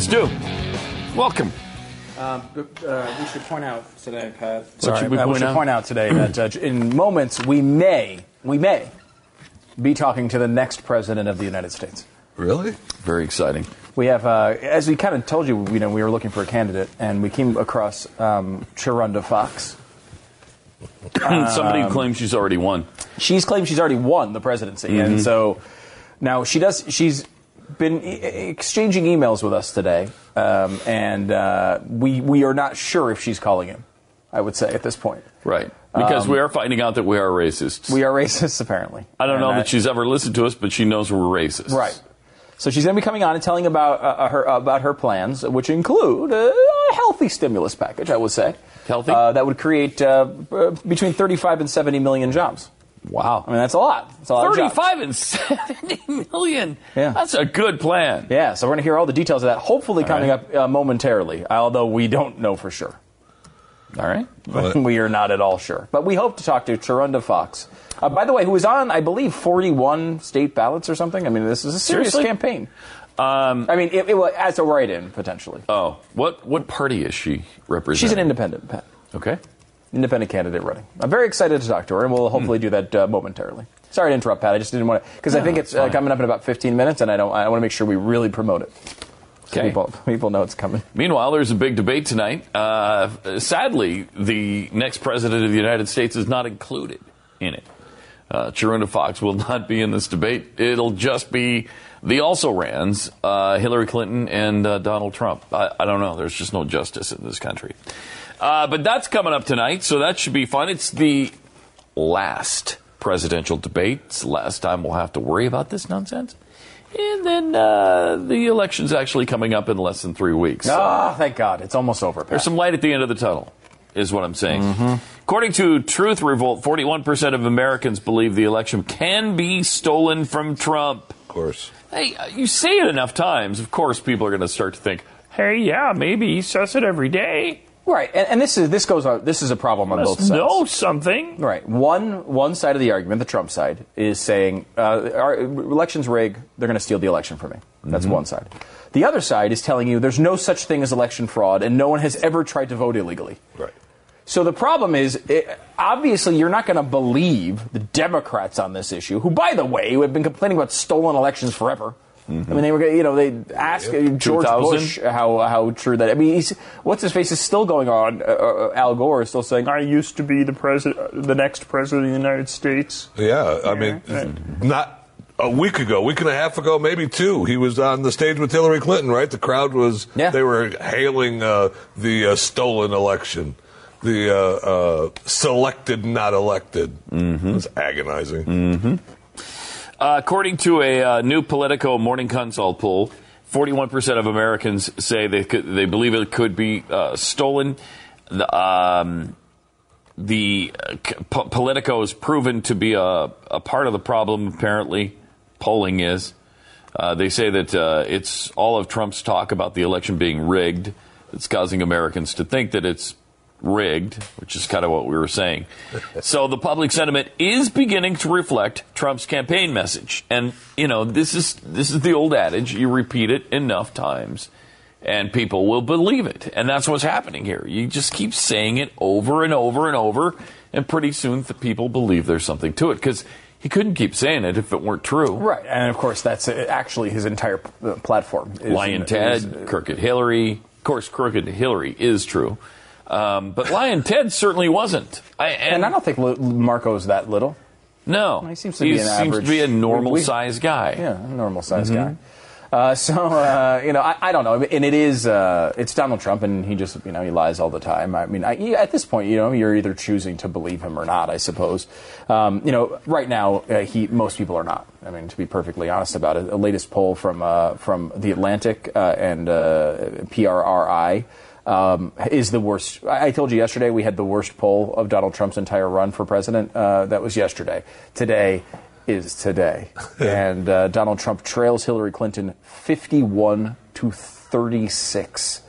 It's Pat and Welcome. Um, but, uh, we should point out today, Pat. should we uh, point should out? point out today that uh, in moments we may, we may be talking to the next president of the United States. Really? Very exciting. We have, uh, as we kind of told you, you know, we were looking for a candidate, and we came across um, Sharonda Fox. Somebody Um, claims she's already won. She's claimed she's already won the presidency, Mm-hmm. and so now she does. She's been e- exchanging emails with us today, um, and uh, we we are not sure if she's calling him. I would say at this point. Right. Because we are finding out that we are racists. Um, We are racists, apparently. I don't And know that she's ever listened to us, but she knows we're racists. right. So she's going to be coming on and telling about uh, her about her plans, which include a healthy stimulus package. I would say Healthy? uh, that would create uh, uh, between 35 and 70 million jobs. Wow. I mean, that's a lot. That's a lot of 35 and 70 million. Yeah. That's a good plan. Yeah, so we're going to hear all the details of that, hopefully coming right. up uh, momentarily, although we don't know for sure. All right. we are not at all sure. But we hope to talk to Sharonda Fox. Uh, by the way, who is on, I believe, 41 state ballots or something. I mean, this is a serious Seriously? campaign. Um, I mean, it, it, will- as a write-in, potentially. oh, what what party is she representing? She's an independent, Pat. Okay. Independent candidate running. I'm very excited to talk to her, and we'll hopefully Hmm. do that uh, momentarily. Sorry to interrupt, Pat. I just didn't want to, because I think it's uh, fine. coming up in about 15 minutes, and I don't. I want to make sure we really promote it. So Okay. people, people know it's coming. Meanwhile, there's a big debate tonight. Uh, sadly, the next president of the United States is not included in it. Uh, Charunda Fox will not be in this debate. It'll just be the also rans, uh, Hillary Clinton and uh, Donald Trump. I, I don't know. There's just no justice in this country. Uh, but that's coming up tonight, so that should be fun. It's the last presidential debate. It's the last time we'll have to worry about this nonsense. And then uh, the election's actually coming up in less than three weeks. So- Ah, thank God. It's almost over, Pat. there's some light at the end of the tunnel, is what I'm saying. According to Truth Revolt, 41% of Americans believe the election can be stolen from Trump. Of course. Hey, uh, you say it enough times, of course, people are going to start to think, hey, yeah, maybe he says it every day. Right, and, and this is this goes on. This is a problem on both sides. know something. Right, one one side of the argument, the Trump side, is saying uh, our elections rig. They're going to steal the election from me. That's one side. The other side is telling you there's no such thing as election fraud, and no one has ever tried to vote illegally. Right. So the problem is, it, obviously, you're not going to believe the Democrats on this issue, who, by the way, who have been complaining about stolen elections forever. I mean, they were, going you know, they asked George 2000? Bush how how true that. I mean, he's, what's his face is still going on. Uh, uh, Al Gore is still saying, "I used to be the president, the next president of the United States." Yeah, I mean, not a week ago, week and a half ago, maybe two. He was on the stage with Hillary Clinton, right? The crowd was, Yeah. they were hailing uh, the uh, stolen election, the uh, uh, selected, not elected. Mm-hmm. It was agonizing. Uh, according to a uh, new Politico Morning Consult poll, 41% of Americans say they could, they believe it could be uh, stolen. The, um, the uh, Politico is proven to be a, a part of the problem. Apparently, polling is. Uh, they say that it's all of Trump's talk about the election being rigged that's causing Americans to think that it's rigged, which is kind of what we were saying. so the public sentiment is beginning to reflect Trump's campaign message. And you know, this is this is the old adage, you repeat it enough times and people will believe it. And that's what's happening here. You just keep saying it over and over and over, and pretty soon the people believe there's something to it because he couldn't keep saying it if it weren't true. Right, and of course that's uh, actually his entire uh, platform. is- Lyin' is- Ted, Crooked Hillary. Of course, Crooked Hillary is true. Um, but Lyin' Ted certainly wasn't. I, and, and I don't think L- Marco's that little. no, He seems to be an seems average- to be a normal we- sized guy. Yeah, a normal sized Mm-hmm. guy. Uh, so uh, you know, I, I don't know, and it is uh, it's Donald Trump, and he just you know he lies all the time. I mean, I, at this point, you know, you're either choosing to believe him or not. I suppose. Um, you know, right now, uh, he most people are not. I mean, to be perfectly honest about it, the latest poll from uh, from the Atlantic uh, and uh, PRRI. Um, is the worst. I told you yesterday we had the worst poll of Donald Trump's entire run for president. Uh, that was yesterday. Today is today. and uh, Donald Trump trails Hillary Clinton 51 to 36,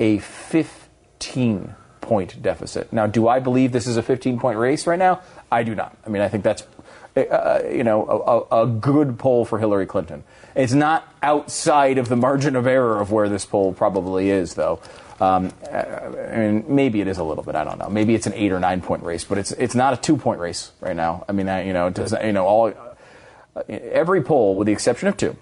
a 15 point deficit. Now, do I believe this is a 15 point race right now? I do not. I mean, I think that's. Uh, you know, a, a good poll for Hillary Clinton. It's not outside of the margin of error of where this poll probably is, though. Um, I mean, maybe it is a little bit. I don't know. Maybe it's an eight or nine point race, but it's it's not a two point race right now. I mean, I, you know, does, you know, all uh, every poll with the exception of two,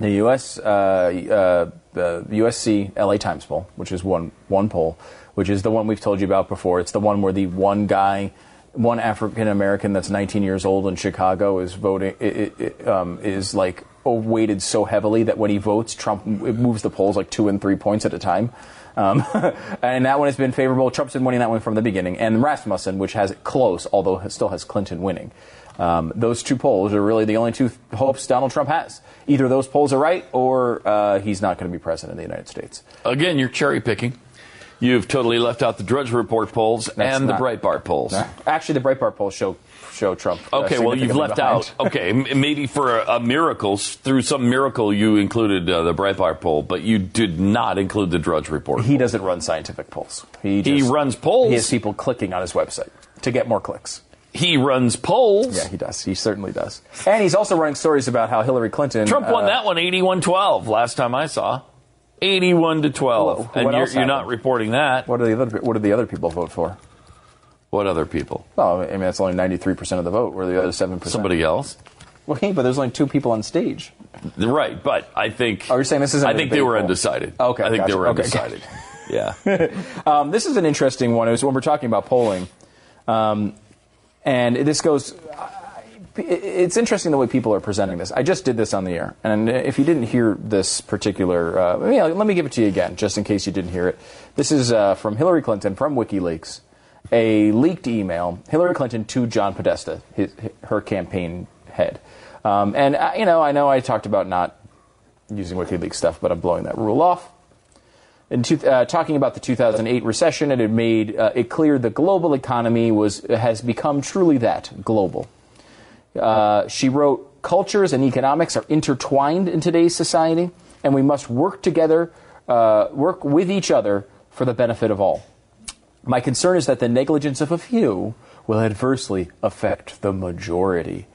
the U.S. Uh, uh, the USC LA Times poll, which is one one poll, which is the one we've told you about before. It's the one where the one guy, one African American that's 19 years old in Chicago is voting it, it, um, is like weighted so heavily that when he votes, Trump it moves the polls like two and three points at a time. Um, and that one has been favorable. Trump's been winning that one from the beginning. And Rasmussen, which has it close, although it still has Clinton winning. Um, those two polls are really the only two hopes Donald Trump has. Either those polls are right, or uh, he's not going to be president of the United States. Again, you're cherry picking. You've totally left out the Drudge Report polls That's and not- the Breitbart polls. Actually, the Breitbart polls show show Trump. uh, Okay, well, you've left behind. out. Okay, maybe for a, a miracle, through some miracle, you included uh, the Breitbart poll, but you did not include the Drudge Report. He doesn't run scientific polls. He, He runs polls. He has people clicking on his website to get more clicks. He runs polls. Yeah, he does. He certainly does. And he's also running stories about how Hillary Clinton. Trump won uh, that one 81-12 last time I saw. 81 to 12. Well, and you're, you're not reporting that. What are the other? What did the other people vote for? What other people? Well, I mean, that's only ninety-three percent of the vote. Where the other seven percent? Somebody else? Well, hey, but there's only two people on stage. Right, but I think. Oh, you're saying this isn't I think they were undecided. Okay, I think gotcha. they were Okay, undecided. yeah. Um, this is an interesting one. It was when we're talking about polling, um, and this goes. It's interesting the way people are presenting this. I just did this on the air, and if you didn't hear this particular, uh, yeah, let me give it to you again, just in case you didn't hear it. This is uh, from Hillary Clinton from WikiLeaks, a leaked email, Hillary Clinton to John Podesta, his, her campaign head. Um, and uh, you know, I know I talked about not using WikiLeaks stuff, but I'm blowing that rule off. In two, uh, talking about the 2008 recession, it had made uh, it clear the global economy was has become truly that global. Uh, she wrote, "Cultures and economics are intertwined in today's society, and we must work together, uh, work with each other for the benefit of all. My concern is that the negligence of a few will adversely affect the majority."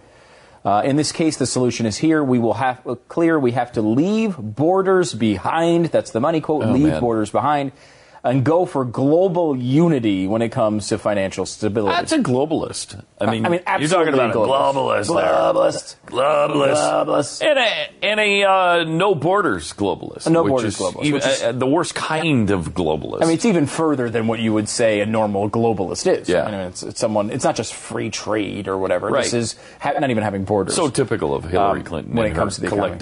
Uh, in this case, the solution is here. We will have uh, clear. We have to leave borders behind. That's the money quote. Oh, leave man. borders behind, and go for global unity when it comes to financial stability. That's a globalist. I mean, I mean, you're talking about a globalist. globalist. Globalist. Globalist. Globalist. And a, and a uh, no borders globalist. A no which borders is globalist, even- is- uh, the worst kind of globalist. I mean, it's even further than what you would say a normal globalist is. Yeah. I mean, it's, it's someone. It's not just free trade or whatever. Right. This is ha- not even having borders. so typical of Hillary Um, Clinton when it comes to the economy.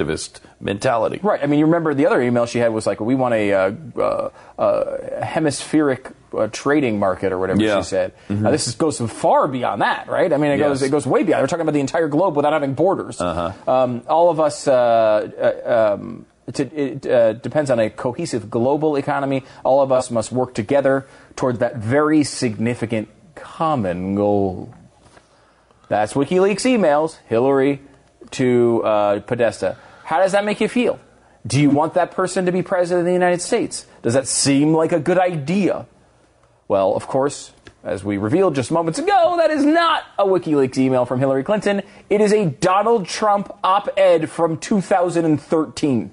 Mentality. Right. I mean, you remember the other email she had was like, "We want a uh, uh, uh, hemispheric uh, trading market or whatever Yeah. Mm-hmm. she said." Now, this is, goes far beyond that, right? I mean, it goes it goes way beyond. We're talking about the entire globe without having borders. Uh-huh. Um, all of us. Uh, uh, um, it, it uh, depends on a cohesive global economy. All of us must work together towards that very significant common goal. That's WikiLeaks emails, Hillary to uh, Podesta. How does that make you feel? Do you want that person to be president of the United States? Does that seem like a good idea? Well, of course, as we revealed just moments ago, that is not a WikiLeaks email from Hillary Clinton. It is a Donald Trump op ed from 2013.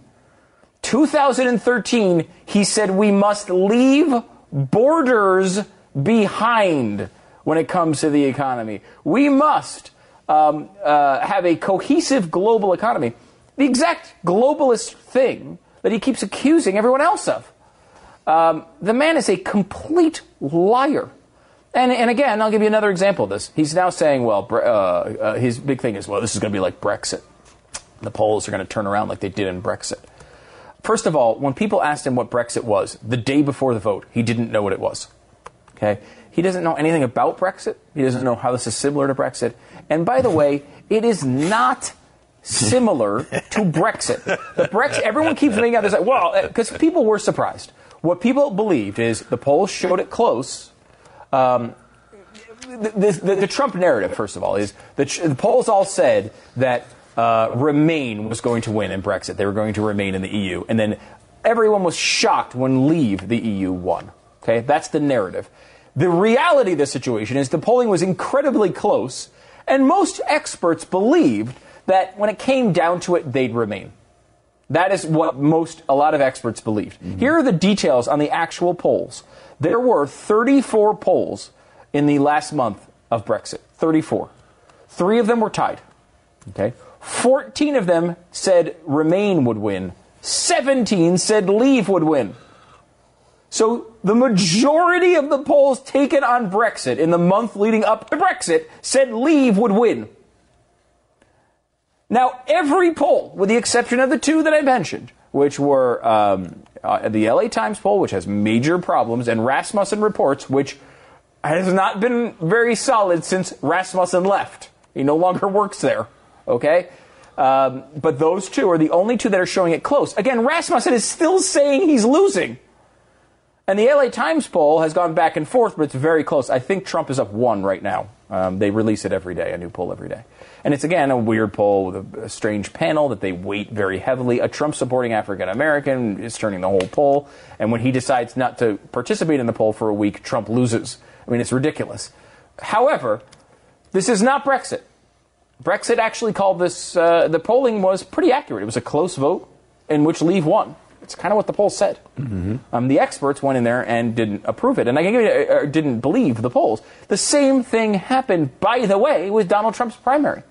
2013, he said we must leave borders behind when it comes to the economy. We must um, uh, have a cohesive global economy. The exact globalist thing that he keeps accusing everyone else of. Um, the man is a complete liar. And, and again, I'll give you another example of this. He's now saying, well, uh, uh, his big thing is, well, this is going to be like Brexit. The polls are going to turn around like they did in Brexit. First of all, when people asked him what Brexit was the day before the vote, he didn't know what it was. Okay? He doesn't know anything about Brexit. He doesn't know how this is similar to Brexit. And by the way, it is not similar to Brexit. The Brexit, everyone keeps making out this, well, because people were surprised. What people believed is the polls showed it close. Um, the, the, the, Trump narrative, first of all, is the, the polls all said that uh, Remain was going to win in Brexit. They were going to remain in the EU. And then everyone was shocked when Leave the EU won. Okay, that's the narrative. The reality of the situation is the polling was incredibly close, and most experts believed that when it came down to it, they'd remain. That is what most, a lot of experts believed. Mm-hmm. Here are the details on the actual polls. There were 34 polls in the last month of Brexit. 34. Three of them were tied. Okay. 14 of them said Remain would win. 17 said Leave would win. So the majority of the polls taken on Brexit in the month leading up to Brexit said Leave would win. Now, every poll, with the exception of the two that I mentioned, which were um, uh, the LA Times poll, which has major problems, and Rasmussen Reports, which has not been very solid since Rasmussen left. He no longer works there. Okay? Um, but those two are the only two that are showing it close. Again, Rasmussen is still saying he's losing. And the LA Times poll has gone back and forth, but it's very close. I think Trump is up one right now. Um, they release it every day, a new poll every day. And it's again a weird poll with a, a strange panel that they weight very heavily. A Trump supporting African American is turning the whole poll. And when he decides not to participate in the poll for a week, Trump loses. I mean, it's ridiculous. However, this is not Brexit. Brexit actually called this, uh, the polling was pretty accurate. It was a close vote in which Leave won. It's kind of what the poll said. Mm-hmm. Um, the experts went in there and didn't approve it, and I uh, didn't believe the polls. The same thing happened, by the way, with Donald Trump's primary.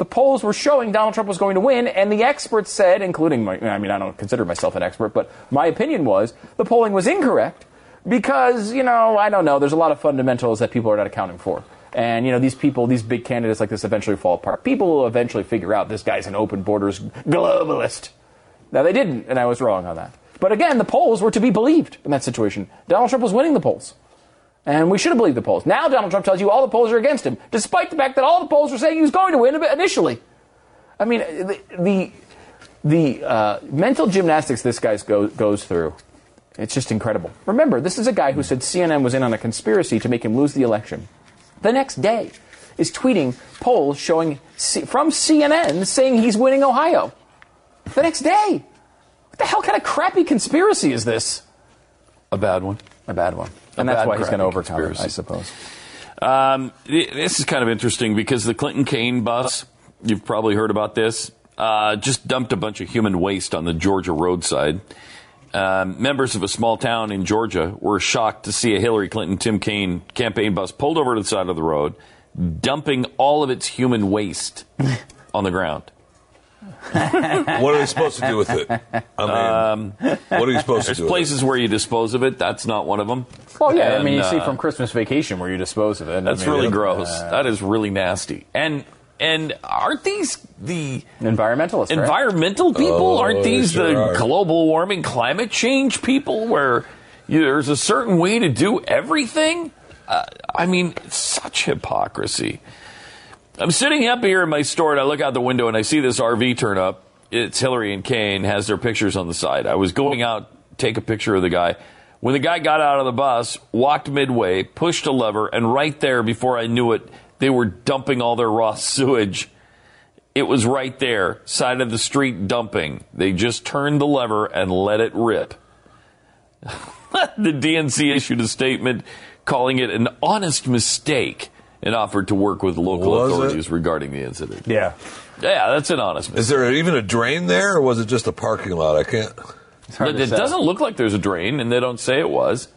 The polls were showing Donald Trump was going to win, and the experts said, including my, I mean, I don't consider myself an expert, but my opinion was the polling was incorrect because, you know, I don't know, there's a lot of fundamentals that people are not accounting for. And, you know, these people, these big candidates like this eventually fall apart. People will eventually figure out this guy's an open borders globalist. Now, they didn't, and I was wrong on that. But again, the polls were to be believed in that situation. Donald Trump was winning the polls. And we should have believed the polls. Now Donald Trump tells you all the polls are against him, despite the fact that all the polls were saying he was going to win initially. I mean, the, the, the uh, mental gymnastics this guy go, goes through, it's just incredible. Remember, this is a guy who said CNN was in on a conspiracy to make him lose the election. The next day is tweeting polls showing C- from CNN saying he's winning Ohio the next day. What the hell kind of crappy conspiracy is this? A bad one. A bad one. And that's why he's going to overcome conspiracy. it, I suppose. Um, this is kind of interesting because the Clinton Kaine bus, you've probably heard about this, uh, just dumped a bunch of human waste on the Georgia roadside. Um, members of a small town in Georgia were shocked to see a Hillary Clinton Tim Kaine campaign bus pulled over to the side of the road, dumping all of its human waste on the ground what are they supposed to do with it? I mean, um, what are you supposed to do? There's places where you dispose of it. That's not one of them. Well, yeah. And, I mean, you uh, see from Christmas Vacation where you dispose of it. That's I mean, really gross. Uh, that is really nasty. And and aren't these the environmentalists? Environmental right? people? Oh, aren't these sure the are. global warming, climate change people? Where you, there's a certain way to do everything. Uh, I mean, such hypocrisy. I'm sitting up here in my store and I look out the window and I see this RV turn up. It's Hillary and Kaine has their pictures on the side. I was going out take a picture of the guy. When the guy got out of the bus, walked midway, pushed a lever, and right there before I knew it, they were dumping all their raw sewage. It was right there, side of the street dumping. They just turned the lever and let it rip. the DNC issued a statement calling it an honest mistake and offered to work with local Was authorities it? regarding the incident. Yeah. Yeah, that's an honest mistake. Is there even a drain there, or was it just a parking lot? I can't. It, it say. doesn't look like there's a drain, and they don't say it was.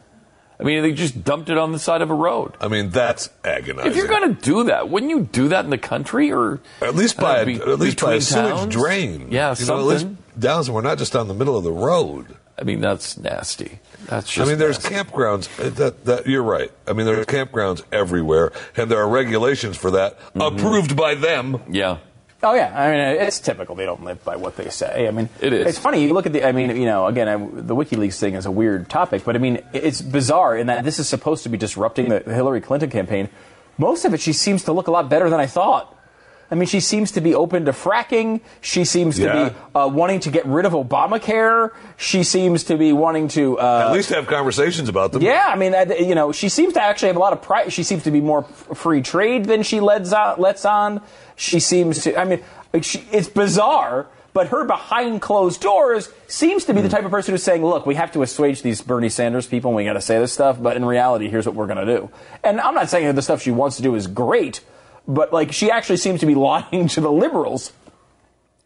I mean, they just dumped it on the side of a road. I mean, that's agonizing. If you're going to do that, wouldn't you do that in the country or At least by uh, a, be- at least by a between sewage towns? drain. Yeah, you know, at least something. down so we're not just on the middle of the road. I mean, that's nasty. That's just. I mean, there's nasty. campgrounds. uh, That, that you're right. I mean, there's campgrounds everywhere, and there are regulations for that Mm-hmm. approved by them. Yeah. Oh yeah, I mean it's typical. They don't live by what they say. I mean, It is. It's funny. You look at the. I mean, you know, again, I, the WikiLeaks thing is a weird topic, but I mean, it's bizarre in that this is supposed to be disrupting the Hillary Clinton campaign. Most of it, she seems to look a lot better than I thought. I mean, she seems to be open to fracking. She seems to be uh, wanting to get rid of Obamacare. She seems to be wanting to. Uh, At least have conversations about them. yeah, I mean, you know, she seems to actually have a lot of pride. She seems to be more free trade than she lets on. Lets on. She seems to. I mean, like, she, it's bizarre, but her behind closed doors seems to be the type of person who's saying, "Look, we have to assuage these Bernie Sanders people, and we got to say this stuff." But in reality, here's what we're going to do. And I'm not saying that the stuff she wants to do is great, but like she actually seems to be lying to the liberals.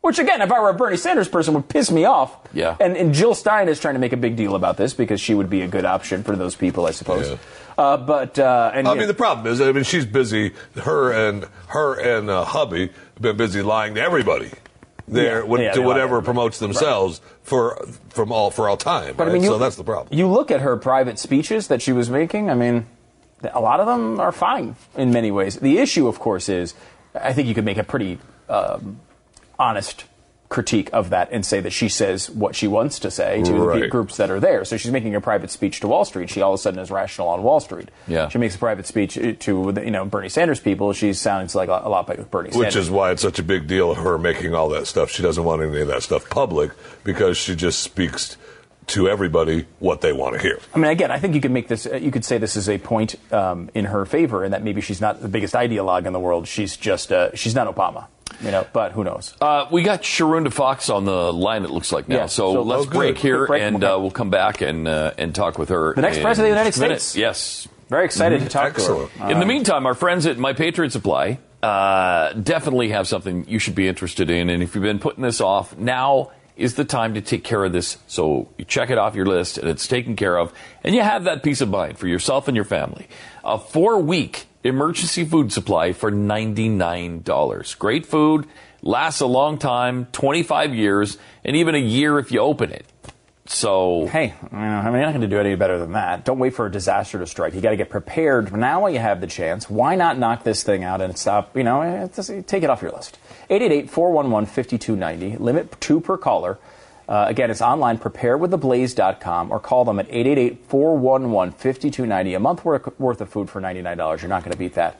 Which again, if I were a Bernie Sanders person, would piss me off. Yeah. And, and Jill Stein is trying to make a big deal about this because she would be a good option for those people, I suppose. Yeah. Uh, but uh, and I mean, the problem is, I mean, she's busy. Her and her and uh, hubby have been busy lying to everybody. There, Yeah, yeah, to they lie to whatever promotes themselves for from all for all time. but I mean, you, so that's the problem. You look at her private speeches that she was making. I mean, a lot of them are fine in many ways. The issue, of course, is I think you could make a pretty um, honest critique of that and say that she says what she wants to say to the Right. pe- groups that are there. So she's making a private speech to Wall Street. She all of a sudden is rational on Wall Street. Yeah. She makes a private speech to you know Bernie Sanders people. She sounds like a, a lot like Bernie Sanders. Which is why it's such a big deal, of her making all that stuff. She doesn't want any of that stuff public because she just speaks to everybody what they want to hear. I mean, again, I think you could make this. uh, You could say this is a point um, in her favor, and that maybe she's not the biggest ideologue in the world. She's just uh, she's not Obama, you know. But who knows? Uh, we got Sharunda Fox on the line. It looks like now. Yeah, so, so- let's Oh, good. break here, break. and uh, we'll come back and uh, and talk with her. The next president of the United just minute. States. Yes. Very excited to talk Excellent. to her. In the meantime, our friends at My Patriot Supply uh, definitely have something you should be interested in. And if you've been putting this off, now is the time to take care of this. So you check it off your list and it's taken care of. And you have that peace of mind for yourself and your family. A four week emergency food supply for $99. Great food, lasts a long time, 25 years, and even a year if you open it. So Hey, you know, I mean, you're not going to do any better than that. Don't wait for a disaster to strike. You got to get prepared now while you have the chance. Why not knock this thing out and stop? You know, eh, take it off your list. 888-411-5290. Limit two per caller. Uh, again, it's online, preparewiththeblaze.com, or call them at 888-411-5290. A month worth worth of food for $99. You're not going to beat that.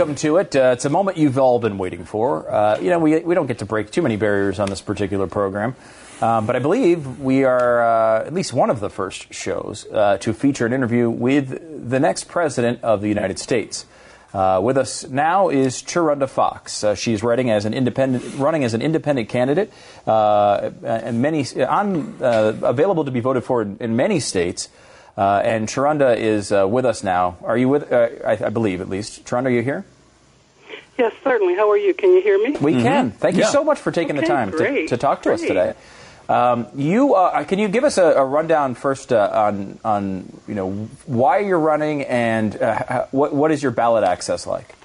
Welcome to it. Uh, it's a moment you've all been waiting for. Uh, you know, we, we don't get to break too many barriers on this particular program, um, but I believe we are uh, at least one of the first shows uh, to feature an interview with the next president of the United States. Uh, with us now is Chirunda Fox. Uh, she's running as an independent, running as an independent candidate, and many on available to be voted for in, in many states. Uh, and Chirunda is uh, with us now. Are you with? Uh, I, I believe, at least. Chirunda, are you here? Yes, certainly. How are you? Can you hear me? We can. Thank you so much for taking the time to, to talk to us today. Um, you uh, can you give us a, a rundown first uh, on on you know why you're running and uh, h- what what is your ballot access like?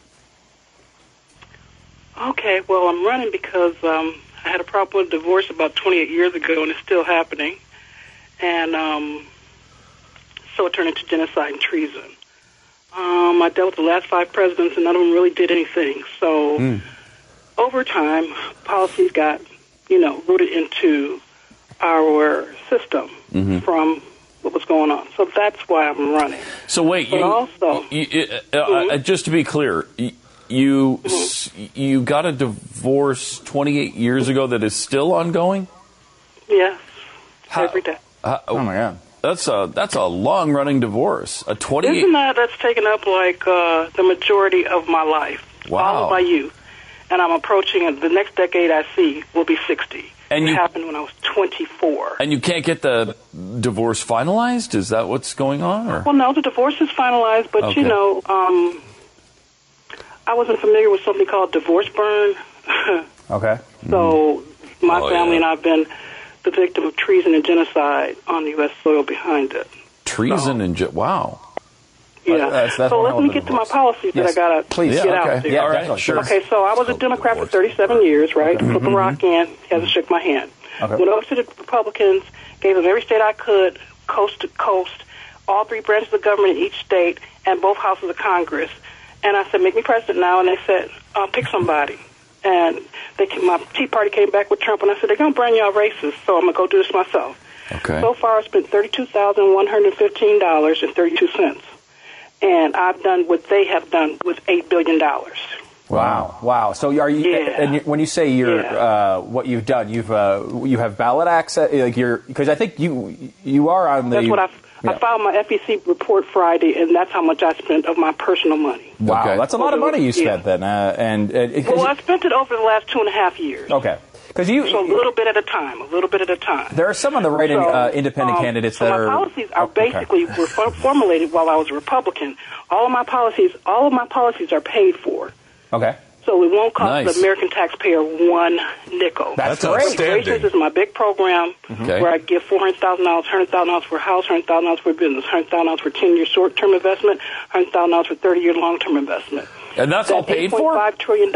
Okay, well, I'm running because um, I had a problem with divorce about 28 years ago, and it's still happening. And um, so it into genocide and treason. Um, I dealt with the last five presidents, and none of them really did anything. So over time, policies got, you know, rooted into our system from what was going on. So that's why I'm running. So wait, But you, also- you- uh, uh, just to be clear, y- you s you got a divorce 28 years ago that is still ongoing. Yes, How- every day. Uh, Oh my god! That's a that's a long running divorce. A 28. Isn't that that's taken up like uh, the majority of my life, Wow. all of my youth, and I'm approaching. The next decade I see will be 60. And it you- happened when I was 24. and you can't get the divorce finalized. Is that what's going on? Or well, no, the divorce is finalized, but Okay. you know, um, I wasn't familiar with something called divorce burn. Okay. so my Oh, family yeah. and I've been the victim of treason and genocide on the U.S. soil behind it. treason and ju- wow. Yeah. that's- that's so let me get to my divorce. policies that I gotta please. get Yeah, out okay. there. Yeah, All right, definitely. sure. Okay, so I was a Democrat for 37 years, right? Put the rock in, hasn't shook my hand. Okay. Went over to the Republicans, gave them every state I could, coast to coast, all three branches of government in each state, and both houses of Congress. And I said, make me president now. And they said, uh, pick somebody. And they came, my Tea Party came back with Trump, and I said, they're going to brand y'all racist, so I'm going to go do this myself. Okay. So far, I spent thirty-two thousand one hundred fifteen dollars and thirty-two cents, and I've done what they have done with eight billion dollars. Wow. Wow. So are you? Yeah. And you, when you say you're Yeah. uh, what you've done, you've uh, you have ballot access. Like you're because I think you you are on the. That's what I. Yeah. I filed my FEC report Friday, and that's how much I spent of my personal money. Wow, Okay. that's a lot of money you Yeah. spent then. Uh, and uh, 'cause Well, you- I spent it over the last two and a half years. okay, because you So a little bit at a time, a little bit at a time. there are some on the right So, uh, independent um, candidates so that my are policies are Oh, okay. basically were for- formulated while I was a Republican. All of my policies, all of my policies are paid for. okay. So it won't cost Nice. the American taxpayer one nickel. That's That's great. outstanding. Gracious is my big program Okay. where I give four hundred thousand dollars, hundred thousand dollars for a house, hundred thousand dollars for a business, hundred thousand dollars for ten year short term investment, hundred thousand dollars for thirty year long term investment. And that's all That paid for? $8.5 trillion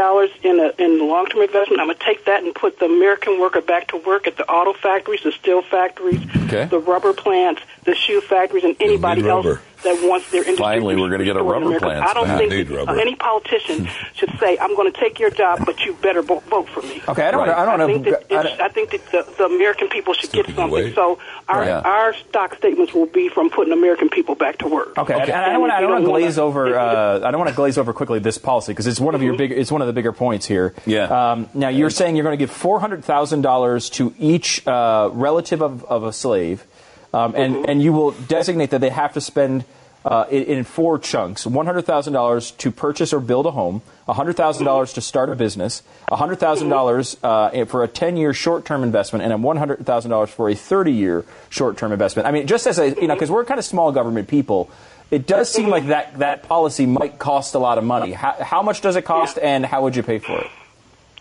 in a in long term investment. I'm gonna take that and put the American worker back to work at the auto factories, the steel factories, Okay. the rubber plants, the shoe factories, and anybody else rubber. That wants their industry. Finally, we're gonna get a restored in rubber America. plants I don't back. think Need that, rubber. uh, any politician should say, "I'm going to take your job, but you better vo- vote for me." Okay, I don't. Right. I don't I think that, I don't- I think that the, the American people should get something. way. So our Right. our stock statements will be from putting American people back to work. Okay, and I don't want to. I don't want to glaze over. Uh, I don't want to glaze over quickly this policy because it's one of your big. It's one of the bigger points here. Yeah. Um, now you're saying you're going to give four hundred thousand dollars to each uh, relative of, of a slave, um, and and you will designate that they have to spend. Uh, in, in four chunks: one hundred thousand dollars to purchase or build a home, hundred thousand dollars to start a business, hundred thousand dollars uh, for a ten-year short-term investment, and one hundred thousand dollars for a thirty-year short-term investment. I mean, just as a you know, because we're kind of small government people, it does seem like that that policy might cost a lot of money. How, how much does it cost, and how would you pay for it?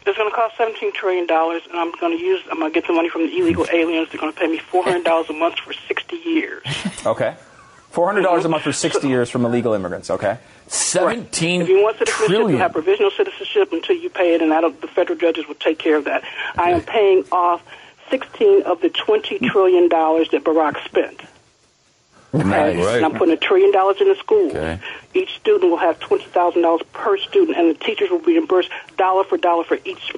It's going to cost seventeen trillion dollars, and I'm going to use. I'm going to get the money from the illegal aliens. They're going to pay me four hundred dollars a month for sixty years. Okay, four hundred dollars a month for sixty years from illegal immigrants. Okay. 17 If you want citizenship, you have provisional citizenship until you pay it, and I don't, the federal judges will take care of that. I am paying off sixteen of the twenty trillion dollars that Barack spent. Nice. Right. And I'm putting a trillion dollars in the schools. Okay. Each student will have twenty thousand dollars per student, and the teachers will be reimbursed dollar for dollar for each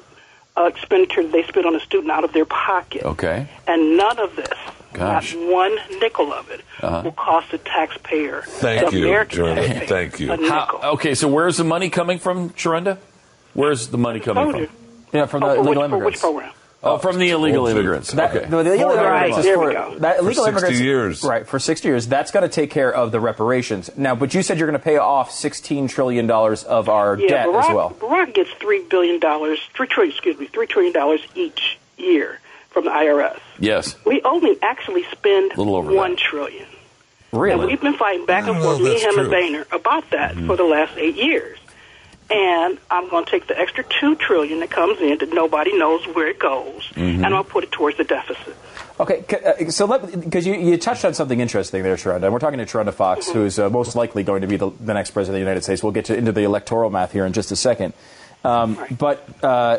uh, expenditure that they spend on a student out of their pocket. Okay. And none of this, Gosh. not one nickel of it, Uh-huh. will cost the taxpayer, Thank the you, American Jordan. taxpayer, Thank you. How, okay, so where's the money coming from, Chirunda? Where's the money coming from? Yeah, from Oh, the for, which, illegal for which immigrants. program? Oh, from the illegal immigrants. That, okay. the, the illegal Right, immigrants is we for go. that illegal 60 immigrants years. right for 60 years. That's going to take care of the reparations. Now, but you said you're going to pay off 16 trillion dollars of our Yeah, debt Barack, as well. Barack gets three billion dollars, three trillion, excuse me, three trillion dollars each year from the IRS. yes. We only actually spend a Little over one that. trillion. Really? And we've been fighting back and Oh, forth, me, that's him, and true. Boehner, about that mm-hmm. for the last eight years. And I'm going to take the extra two trillion that comes in that nobody knows where it goes, and I'll put it towards the deficit. Okay, uh, so because you, you touched on something interesting there, Sharonda, and we're talking to Sharonda Fox, Mm-hmm. who's uh, most likely going to be the, the next president of the United States. We'll get to, into the electoral math here in just a second. Um, Right. But uh,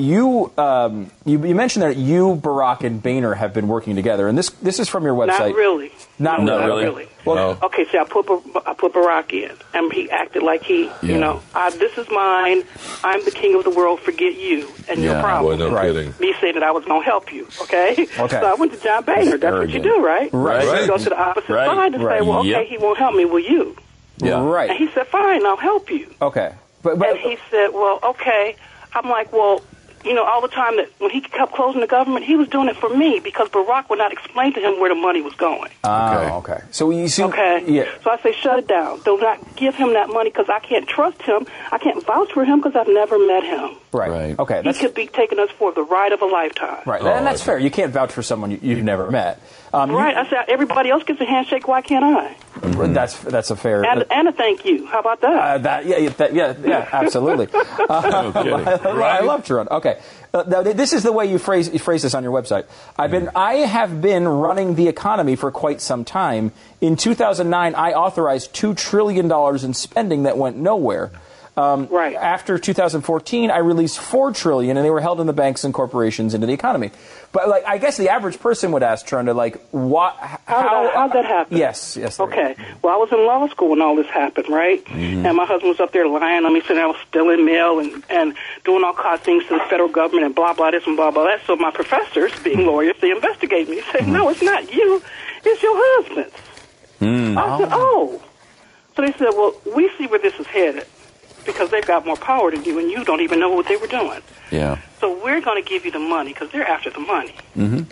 you, um, you you mentioned that you, Barack, and Boehner have been working together, and this this is from your website. Not really. Not No, really. Well, No. okay. So I put I put Barack in, and he acted like he, Yeah. you know, I, this is mine. I'm the king of the world. Forget you and your Yeah, Boy, problem. no Right. kidding. Me saying that I was going to help you. Okay. Okay. So I went to John Boehner. That's what you do, right? Right. You Right. go to the opposite Right. side and Right. say, well, okay, Yep. he won't help me. Will you? Yeah. And Right. he said, fine, I'll help you. Okay. But, but And he said, well, okay. I'm like, well, you know, all the time that when he kept closing the government, he was doing it for me because Barack would not explain to him where the money was going. oh, okay. So you see, Okay. yeah. So I say, shut it down. Do not give him that money because I can't trust him. I can't vouch for him because I've never met him. Right. Right. Okay. He could be taking us for the ride of a lifetime. right, Oh, and that's oh, I fair. You can't vouch for someone you, you've never met. Um, you- Right. I said, everybody else gets a handshake. Why can't I? That's that's a fair. And, and a thank you. How about that? Uh, that yeah, yeah, that, yeah, yeah, absolutely. Uh, kidding. I, I love Sharon. Okay, uh, now, this is the way you phrase you phrase this on your website. I've been, I have been running the economy for quite some time. In 2009, I authorized two trillion dollars in spending that went nowhere. Um, Right. After 2014, I released four trillion, and they were held in the banks and corporations into the economy. But like, I guess the average person would ask, Sharon, like, what? How did- how'd that happen? Yes, yes. Okay. Well, I was in law school when all this happened, right? Mm-hmm. And my husband was up there lying on me, saying I was stealing mail and, and doing all kinds of things to the federal government and blah, blah, this and blah, blah, that. So my professors, being lawyers, they investigate me. They say, mm-hmm. no, it's not you. It's your husband. Hmm. I said, oh. oh. So they said, well, we see where this is headed because they've got more power than you and you don't even know what they were doing. Yeah. So we're going to give you the money because they're after the money. Mm-hmm.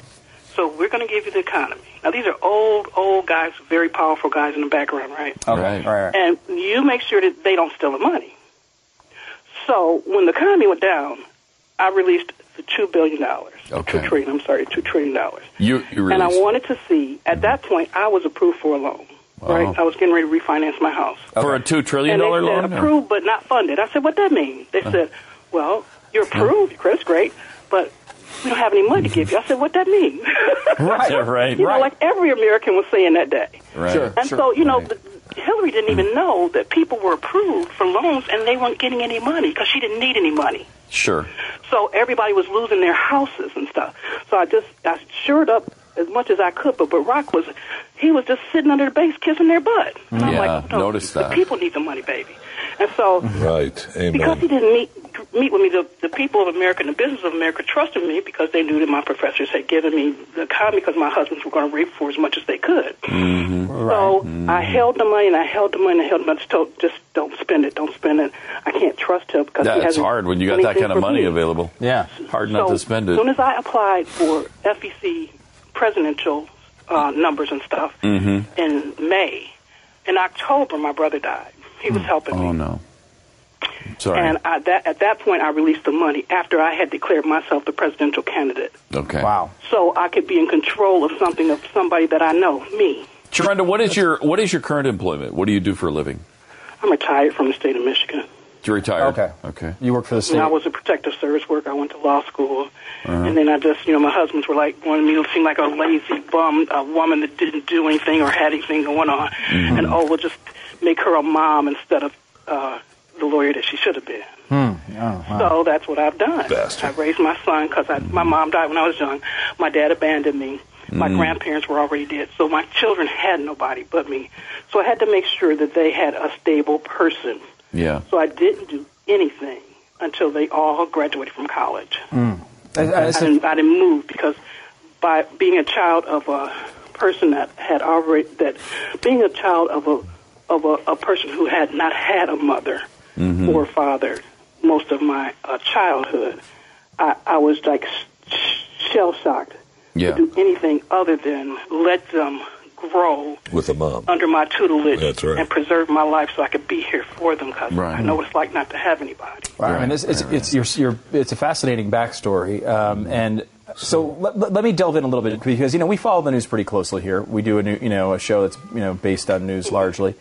So we're going to give you the economy. Now these are old, old guys, very powerful guys in the background, right? Okay. Right. All right. And you make sure that they don't steal the money. So when the economy went down, I released the two billion dollars, Okay. two trillion. I'm sorry, two trillion dollars. You, you And I wanted to see. At that point, I was approved for a loan. Right, I was getting ready to refinance my house. for a two trillion dollar they dollar said loan. or- approved but not funded. I said, what that mean? They uh. said, well, you're approved, your credit's great, but we don't have any money to give you. I said, what that mean? Right. Yeah, right. you know, like every American was saying that day. Right. Sure. And so, you know, Right. the, Hillary didn't even mm. know that people were approved for loans and they weren't getting any money because she didn't need any money. Sure. So everybody was losing their houses and stuff. So I just I shored up as much as I could, but Barack was he was just sitting under the base kissing their butt. And I'm Yeah, like, no, noticed the that. people need the money, baby. And so Right. because he didn't meet meet with me, the, the people of America and the business of America trusted me because they knew that my professors had given me the economy because my husbands were going to reap for as much as they could. Mm-hmm. So mm-hmm. I held the money and I held the money and I held the money. Just, told, just don't spend it, don't spend it. I can't trust him because he That's hasn't hard when you got that kind of money me. available. Yeah. Hard not so, to spend it. As soon as I applied for FEC presidential uh, numbers and stuff Mm-hmm. in May, in October, my brother died. He was helping me. Oh no. Sorry. And I, that, at that point, I released the money after I had declared myself the presidential candidate, okay. Wow. so I could be in control of something of somebody that I know, me. Sharonda, what is your what is your current employment? What do you do for a living? I'm retired from the state of Michigan. You retired. Okay. Okay. You work for the state. And I was a protective service worker. I went to law school, uh-huh. and then I just, you know, my husbands were like wanted me to seem like a lazy bum, a woman that didn't do anything or had anything going on, mm-hmm. and oh, we'll just make her a mom instead of uh, the lawyer that she should have been. Hmm. Oh, wow. So that's what I've done. Bastard. I raised my son because my mom died when I was young. My dad abandoned me. My mm. grandparents were already dead, so my children had nobody but me. So I had to make sure that they had a stable person. Yeah. So I didn't do anything until they all graduated from college. I- I- I didn't, I didn't move because by being a child of a person that had already that being a child of a of a, a person who had not had a mother or father most of my uh, childhood, I, I was like s- shell shocked Yeah. to do anything other than let them grow with a mom. under my tutelage That's right. and preserve my life so I could be here for them because Right. I know what it's like not to have anybody. Right. I mean, it's, it's, it's, you're, you're, it's a fascinating backstory. Um, and so let, let- let me delve in a little bit because, you know, we follow the news pretty closely here. We do a, new, you know, a show that's, you know, based on news largely.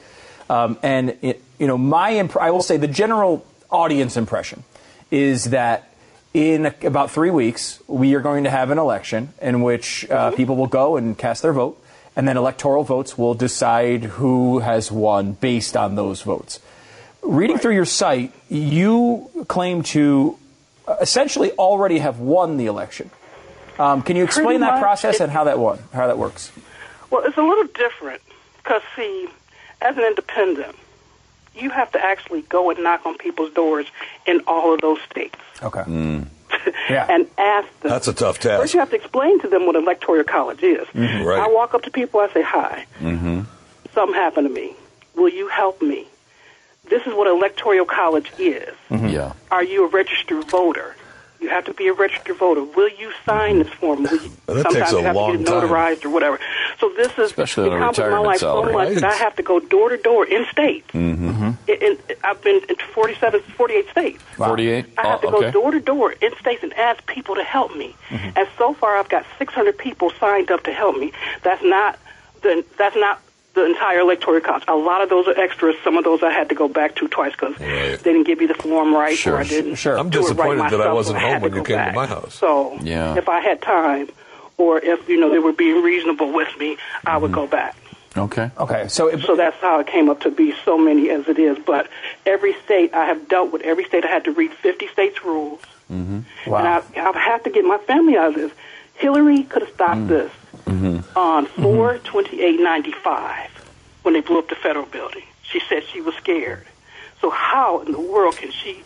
Um, and, it, you know, my, imp- I will say the general audience impression is that in about three weeks, we are going to have an election in which uh, people will go and cast their vote, and then electoral votes will decide who has won based on those votes. Reading through your site, you claim to uh, essentially already have won the election. Um, can you explain Pretty that much. process and how that won, how that works? Well, it's a little different because, see, as an independent, you have to actually go and knock on people's doors in all of those states Okay. Yeah. and ask them. That's a tough task. First, task. you have to explain to them what an electoral college is. Mhm. Right. I walk up to people, I say, "Hi, Mm-hmm. something happened to me. Will you help me? This is what electoral college is. Yeah. Are you a registered voter? You have to be a registered voter. Will you sign this form? Will you, Well, that sometimes takes a you have long to get it time. notarized or whatever. So this is Especially on a encompassed my retirement life salary. so much that I have to go door to door in states. Mm-hmm. In, in, I've been in 47, 48 states. 48? I have Oh, to go okay. door to door in states and ask people to help me. And so far, I've got 600 people signed up to help me. That's not the that's not the entire electoral college. A lot of those are extras. Some of those I had to go back to twice because Right. they didn't give me the form right, Sure, or I didn't. sure. I'm do it right that I myself, wasn't so I had home when to you go came to back. my house. So Yeah. if I had time, or if you know they were being reasonable with me, I would go mm-hmm. back. Okay. Okay. So, it, So that's how it came up to be so many as it is. But every state I have dealt with, every state I had to read 50 states' rules. wow. And I, I've had to get my family out of this. Hillary could have stopped mm. this Mm-hmm. on mm-hmm. 4 28 95 when they blew up the federal building. She said she was scared. So, how in the world can she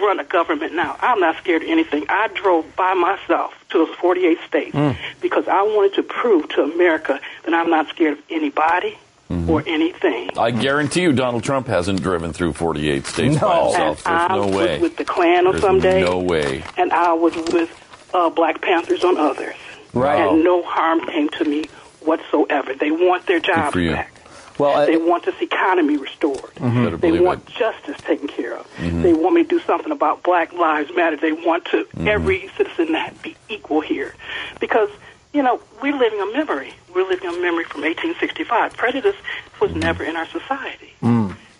run a government now? I'm not scared of anything. I drove by myself to those 48 states mm. because I wanted to prove to America that I'm not scared of anybody mm-hmm. or anything. I guarantee you Donald Trump hasn't driven through 48 states by No. himself. And There's I no was way. with the Klan on There's some days. no way. and I was with uh, Black Panthers on others. Right. And no harm came to me whatsoever. They want their jobs back. well, uh, They want this economy restored. Better They want it. justice taken care of. They want me to do something about Black Lives Matter. They want to every citizen to be equal here, because you know we're living a memory. We're living a memory from 1865. Prejudice was never in our society.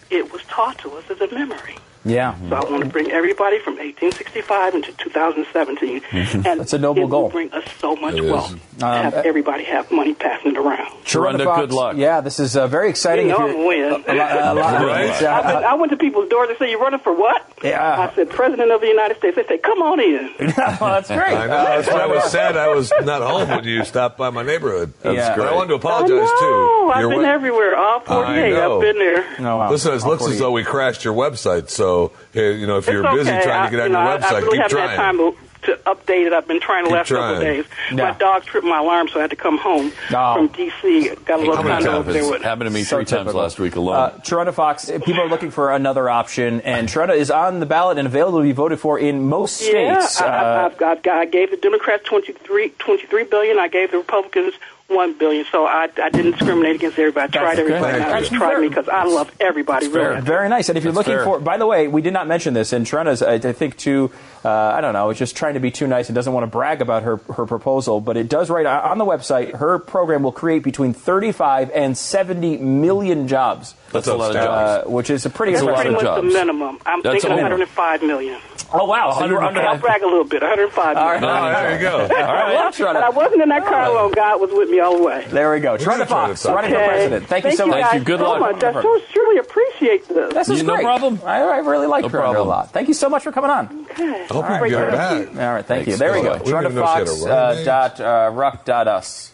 It was taught to us as a memory. Yeah. So I want to bring everybody from 1865 into 2017, and That's a noble it goal. will bring us so much It is. wealth. to have uh, everybody have money passing it around. Sharonda, Fox, good luck. Yeah, this is uh, very exciting. You know I'm you're- gonna win. a lot- a lot- Right. it's, uh, I, went, I went to people's doors and said, "You're running for what?" Yeah. I said, "President of the United States." They said, "Come on in." well, that's great. I know. That's why I was sad I was not home when you stopped by my neighborhood. That's But I great. wanted to I apologize know. too. I've Your been we- everywhere. All 48. know. I've been there. No, wow. Listen, it All looks as though we crashed your website. So, hey, you know, if you're it's busy okay. trying I, to get on you know, your I- website, I really keep haven't trying. had time to, to update it. I've been trying the Keep last couple trying. of days. Yeah. My dog tripped my alarm, so I had to come home Oh. from D.C. Got a little How many condo times over there has with happened to me So three times last week alone? Uh, Sharonda Fox, uh, people are looking for another option, and Sharonda is on the ballot and available to be voted for in most states. Yeah, I, Uh, I've, I've got, I gave the Democrats 23, 23 billion. I gave the Republicans one billion. So I, I didn't discriminate against everybody. I tried That's everybody. Thank I just tried me because I love everybody. Really. Very nice. And if you're That's looking fair. for, by the way, we did not mention this, and Sharonda's, I, I think, too, uh, I don't know, is just trying to be too nice and doesn't want to brag about her, her proposal, but it does write on the website, her program will create between 35 and 70 million jobs. That's a lot of jobs. Uh, which is a pretty That's a lot pretty of much jobs. the minimum. I'm That's thinking 105 million. Oh, wow. So you were under I'll brag a little bit. 105 All right. million. Oh, there you go. All right, well, But I wasn't in that car alone. God was with me all the way. There we go. Sharonda gonna try Fox, to talk running for president. Thank, you so much. guys you. Good so luck. Much. I so surely appreciate this. This is You- no great. problem. I, I really like No Sharonda problem. a lot. Thank you so much for coming on. Okay. I hope All you get right, her back. All right, thank you. There we go. We didn't Sharonda even know she had a Fox running uh, dot uh, ruck dot us.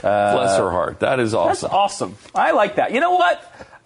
Bless her heart. That is awesome. That's awesome. awesome. I like that. You know what?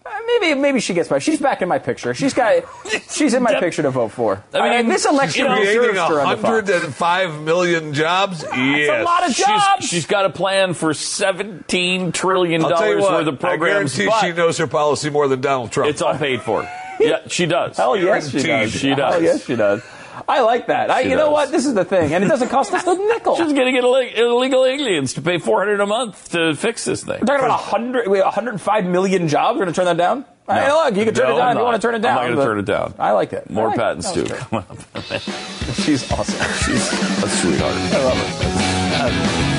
Uh, maybe maybe she gets back. She's back in my picture. She's got. She's in my picture to vote for. I mean, Uh, this election you Creating Sharonda 105 million jobs? That's Yes. a lot of She's, jobs. she's got a plan for $17 trillion I'll tell you what, worth of programs. I guarantee she knows her policy more than Donald Trump. It's all paid for. Yeah, she does. Hell yes, she does. Guaranteed. She does. Hell yes, she does. I like that. I, you know what? This is the thing, and it doesn't cost us a nickel. She's going to get illeg- illegal aliens to pay 400 a month to fix this thing. We're talking about 100, we 105 million jobs. We're going to turn that down? Hey, look, you can turn No, it down if you want to turn it down. I'm not going to turn it down. I like that. More I like- patents too. She's awesome. She's a sweetheart. I love her. Uh,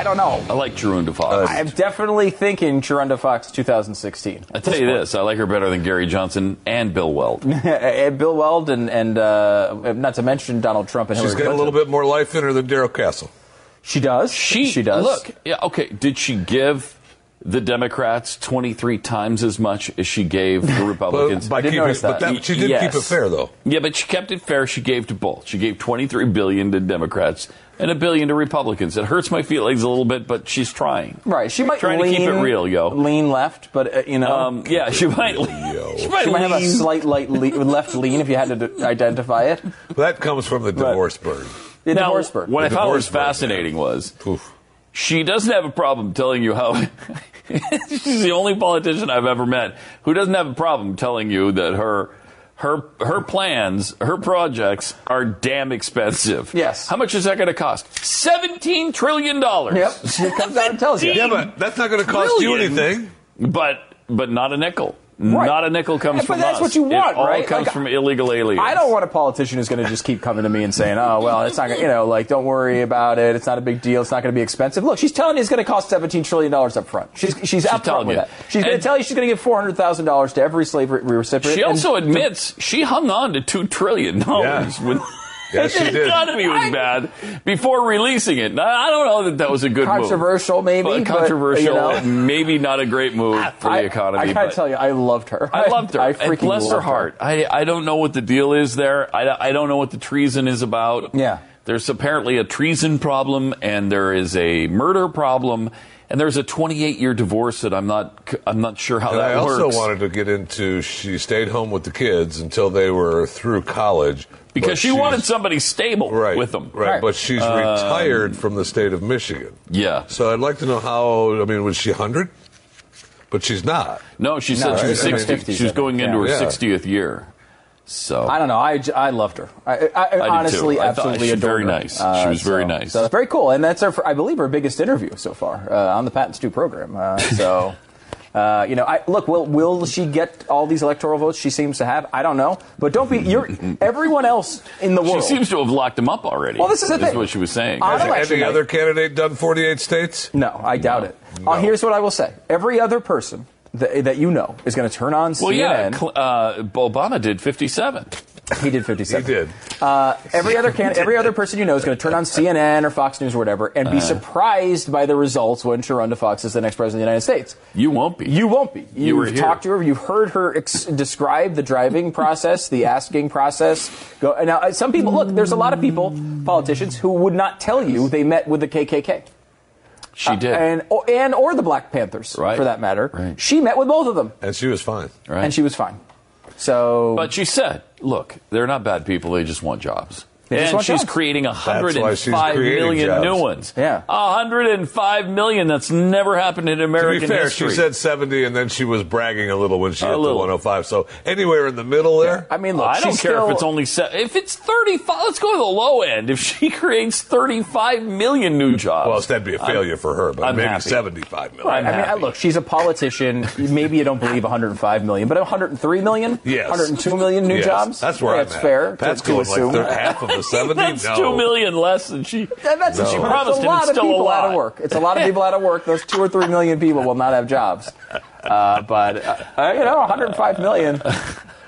I don't know. I like Sharonda Fox. I'm definitely thinking Sharonda Fox 2016. I tell you this, I like her better than Gary Johnson and Bill Weld. And Bill Weld and, and uh, not to mention Donald Trump and She's Hillary got a little bit more life in her than Darrell Castle. She does. She, she does. Look, yeah, okay. Did she give the Democrats 23 times as much as she gave the Republicans? But, by did keeping, notice but that. that, she did Yes. keep it fair, though. yeah, but she kept it fair. She gave to both. She gave 23 billion to Democrats and a billion to Republicans. It hurts my feelings a little bit, but she's trying. Right. She might Trying to keep it real, yo. Lean left, but uh, you know, Um, yeah, she might. Yo. She might, she might have a slight light le- left lean if you had to d- identify it. That comes from the divorce burn. The Now, divorce bird. what I The found was divorce bird, fascinating was Oof. she doesn't have a problem telling you how. she's the only politician I've ever met who doesn't have a problem telling you that her her her plans, her projects are damn expensive. Yes. How much is that going to cost? Seventeen trillion dollars. Yep. She comes out and tells you. Yeah, but that's not going to cost you anything. But but not a nickel. Right. Not a nickel comes But from that's us. what you want, it all right? comes Like, from illegal aliens. I don't want a politician who's going to just keep coming to me and saying, "Oh, well, it's not going to, you know, like, don't worry about it. It's not a big deal. It's not going to be expensive." Look, she's telling you it's going to cost seventeen trillion dollars up front. She's she's, up telling front with you. that. She's going to tell you she's going to give four hundred thousand dollars to every slave re- recipient. She also admits she hung on to two trillion dollars Yeah. When Yes, she the did. economy was bad before releasing it. Now, I don't know that that was a good Controversial, move. maybe, But but, controversial, you know. maybe not a great move for I, the economy. I gotta tell you, I loved her. I loved her. I And freaking bless her loved heart. I, I don't know what the deal is there. I, I don't know what the treason is about. Yeah. There's apparently a treason problem, and there is a murder problem, and there's a 28 year divorce that I'm not I'm not sure how And that I also wanted to get into she stayed home with the kids until they were through college. But because she wanted somebody stable right, with them. Right, Right. but she's retired from the state of Michigan. Yeah. So I'd like to know how, I mean, was she 100? But she's not. No, she No, said she was she's 60. 50s, She was I going think. into her Yeah. 60th year. So I don't know. I, I loved her. I, I, I too. honestly I absolutely she was adored very her. nice. She was very so- nice. So it's very cool, and that's her. I believe her biggest interview so far uh, on the Pat and Stu program. Uh, so. Uh, you know, I, look. Will will she get all these electoral votes she seems to have? I don't know, but don't be. You're everyone else in the world. she seems to have locked him up already. Well, this is the thing. what she was saying. Has any night- other candidate done 48 states? no, I doubt it. Uh, here's what I will say: every other person that, that you know is going to turn on well, yeah, CNN. Cl- uh, Obama did 57. he did 57. He did. Uh, every other can, every other person you know is going to turn on CNN or Fox News or whatever and be Uh. surprised by the results when Sharonda Fox is the next president of the United States. You won't be. You won't be. You've You were here. talked to her. You've heard her ex- describe the driving process, the asking process. Go, now, uh, some people look. There's a lot of people, politicians, who would not tell you they met with the KKK. She did. Uh, and or, and or the Black Panthers, Right. for that matter. Right. She met with both of them, And she was fine. right? and she was fine. So, But she said, look, they're not bad people. They just want jobs. They and she's jobs. creating why she's 105 creating million jobs. new ones. Yeah. 105 million. That's never happened in To American be fair, history. she said 70 and then she was bragging a little when she A hit little. the 105. So anywhere in the middle there. I mean, look, I don't care still, if it's only se- if it's 35. Let's go to the low end. If she creates 35 million new jobs, Well, that'd be a failure for her, but I'm maybe happy. 75 million. Right. I mean, I, look, she's a politician. Maybe you don't believe 105 million, but 103 million, Yes. 102 million new Yes, jobs. That's where Yeah, I'm it's at. fair. That's to, to assume. like they're half of the 70. that's no. two million less than she. Yeah, that's No. she It's promised a a lot lot of of people out of work. It's a lot of people out of work. Those two or three million people will not have jobs. Uh, but uh, you know, 105 million.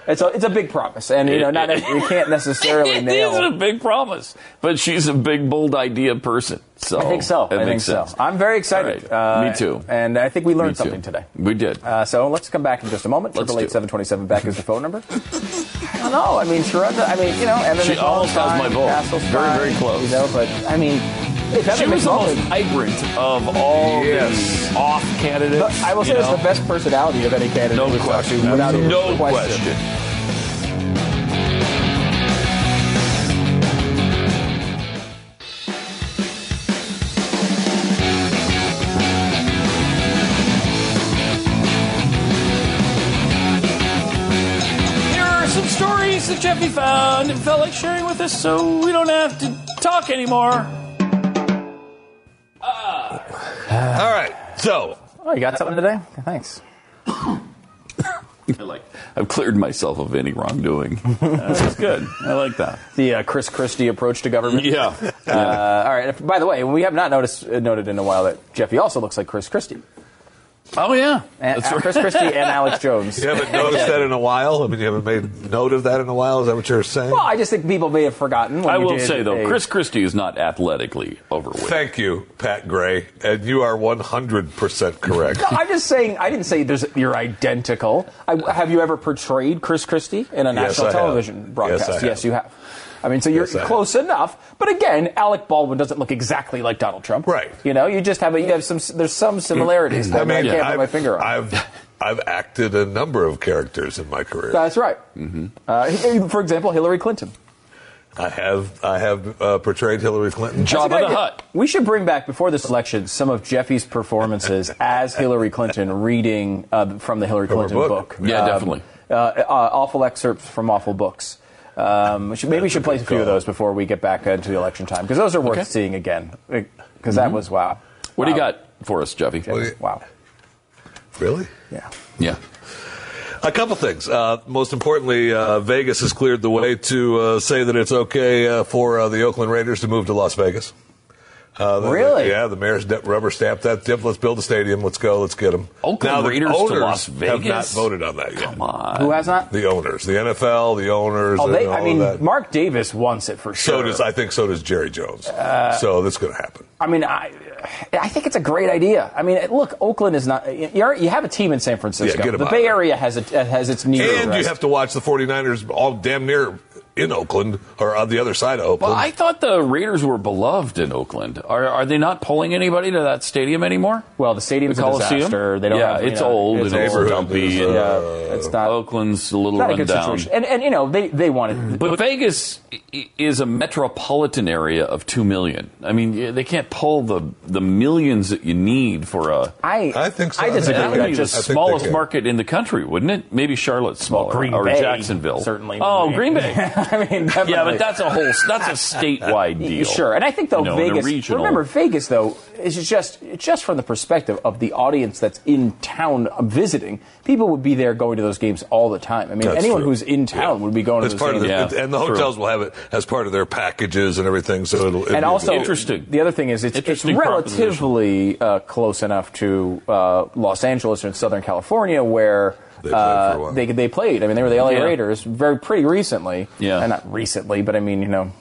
It's a it's a big promise, and you know, not you can't necessarily nail. It. It is a big promise, but she's a big, bold idea person. So I think so. I think makes so. sense. I'm very excited. Right. Uh, Me too. And I think we learned something today. We did. Uh, so let's come back in just a moment. Triple eight seven twenty seven back is the phone number. I don't know. I mean, Sharonda. I mean, you know, Evan She almost has my vote. Very, very close. You know, but I mean, She Evan was the most McMullen- vibrant of all Yes. the off candidates. But I will say it's the best personality of any candidate. No we've talked to, question. Without no question. question. Here are some stories that Jeffy found and felt like sharing with us so we don't have to talk anymore. All right. So, Oh, you got something today? Thanks. I like, I've cleared myself of any wrongdoing. That's good. I like that. The uh, Chris Christie approach to government. Yeah. Uh, all right. If, by the way, we have not noticed uh, noted in a while that Jeffy also looks like Chris Christie. Oh yeah. And, That's right. Chris Christie and Alex Jones. you haven't noticed that in a while? I mean, you haven't made note of that in a while? Is that what you're saying? Well, I just think people may have forgotten. When I you will did say though, a- Chris Christie is not athletically overweight. Thank you, Pat Gray. And you are 100% correct. No, I'm just saying. I didn't say there's, you're identical. I, have you ever portrayed Chris Christie in a Yes, national I have. television broadcast? Yes, I have. you have. I mean, so you're Yes, close enough. But again, Alec Baldwin doesn't look exactly like Donald Trump. Right. You know, you just have a, you have some. There's some similarities. that I, can't put I've, my finger on. I've, I've acted a number of characters in my career. That's right. Mm-hmm. Uh, for example, Hillary Clinton. I have I have uh, portrayed Hillary Clinton. Jabba That's the idea. Hutt. We should bring back before this election some of Jeffy's performances as Hillary Clinton reading uh, from the Hillary From Clinton book. book. Yeah, Um, definitely. Uh, uh, awful excerpts from awful books. Um, we should, maybe we should play a good few of those before we get back into the election time because those are worth Okay. seeing again. Because that was wow. What do you Wow. got for us, Jeffy? What Wow. Really? Yeah. Yeah. A couple things. Uh, most importantly, uh, Vegas has cleared the way to uh, say that it's okay uh, for uh, the Oakland Raiders to move to Las Vegas. Uh, the- Really? yeah, the mayor's de- rubber stamped that. Yep, let's build a stadium. Let's go. Let's get them. Oakland now, the Raiders to owners Las have not voted on that yet. Come on. Who has not? The owners, the NFL, the owners. Oh, they, and all I mean, of that. Mark Davis wants it for sure. So does I think so does Jerry Jones. Uh, so that's going to happen. I mean, I, I think it's a great idea. I mean, look, Oakland is not. You're, you have a team in San Francisco. Yeah, get 'em the Bay. Area has a, has its need. And you have to watch the 49ers all damn near in Oakland or on the other side of Oakland. Well, I thought the Raiders were beloved in Oakland. Are, are they not pulling anybody to that stadium anymore? Well, the stadium's The a disaster. They don't Yeah, have, it's know, old it's and it's old. dumpy uh, yeah, it's not. Oakland's a little not a good situation. And, and you know they they wanted. But Vegas is a metropolitan area of two million. I mean, they can't pull the the millions that you need for a. I I think so. I I think disagree. That with would that. be the Just I think they smallest market in the country, wouldn't it? Maybe Charlotte's smaller, Green or Bay, Jacksonville, certainly. Oh, Green Bay. I mean, yeah, but that's a whole that's a statewide deal. Sure, and I think though You know, Vegas. regional- Remember, Vegas though is just just from the perspective of the audience that's in town visiting. People would be there going to those games all the time. I mean, That's anyone true. who's in town Yeah. would be going It's to part those of games. the, Yeah, and the true. hotels will have it as part of their packages and everything. So it'll, it'll and be also, good. Interesting. The other thing is, it's, it's relatively uh, close enough to uh, Los Angeles or in Southern California, where They played uh, for a while. they they played. I mean, they were the LA Yeah. Raiders very pretty recently. Yeah. and not recently, but I mean, you know,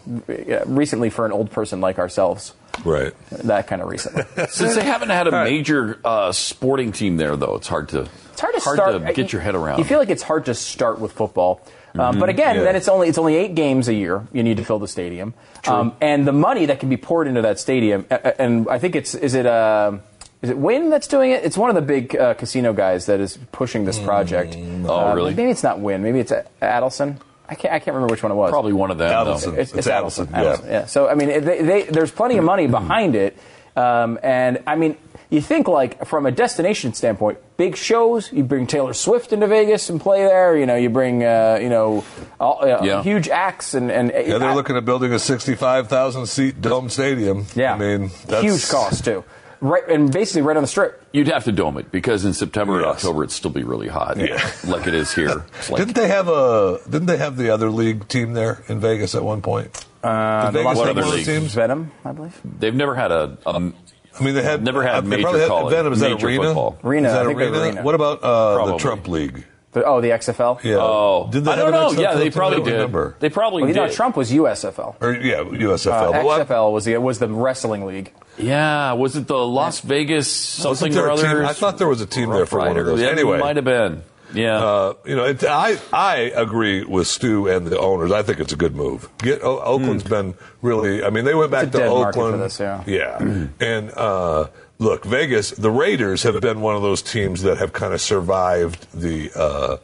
recently for an old person like ourselves, right. that kind of recently. Since they haven't had a right. major uh, sporting team there, though, it's hard to It's hard to start. to get your head around. You feel like it's hard to start with football. Um, but again, Yeah. then it's only it's only eight games a year. You need to fill the stadium, um, and the money that can be poured into that stadium. a- a- And I think it's is it uh, is it Wynn that's doing it? It's one of the big uh, casino guys that is pushing this project. Oh, Uh, really? Maybe it's not Wynn. Maybe it's Adelson. I can't I can't remember which one it was. Probably one of them. Adelson. Though. It's, it's, It's Adelson. Adelson, yeah. Adelson, yeah. So I mean, they, they, there's plenty of money behind it, um, and I mean, you think like from a destination standpoint, big shows. You bring Taylor Swift into Vegas and play there. You know, you bring uh, you know all, uh, Yeah. huge acts and and Yeah, they're I- looking at building a 65,000 seat dome stadium. Yeah, I mean, that's huge cost too. Right, and basically right on the strip. You'd have to dome it because in September and October it'd still be really hot, Yeah. like it is here. Like, Didn't they have a? Didn't they have the other league team there in Vegas at one point? Uh, Did Vegas What other league? teams? Venom, I believe. they've never had a, a I mean, they had Never had uh, major probably had college- Venom. Is that major arena? football. Arena, Is that I think they're arena? arena. What about uh, the Trump League? The- oh, the XFL. Yeah. Oh, Did they I don't know. XFL Yeah, they probably did. remember. They probably Well, you know, did. Trump was USFL. Or yeah, Uh, USFL. But what- XFL was the was the wrestling league. Yeah, was it the Las Vegas something or other? I thought there was a team there for one of those. Yeah, Anyway, might have been. Yeah. Uh, you know, it, I I agree with Stu and the owners. I think it's a good move. Get o- Oakland's been really. I mean, they went back It's a to dead market for Oakland. this, yeah. Yeah. and uh, look, Vegas. The Raiders have been one of those teams that have kind of survived the uh,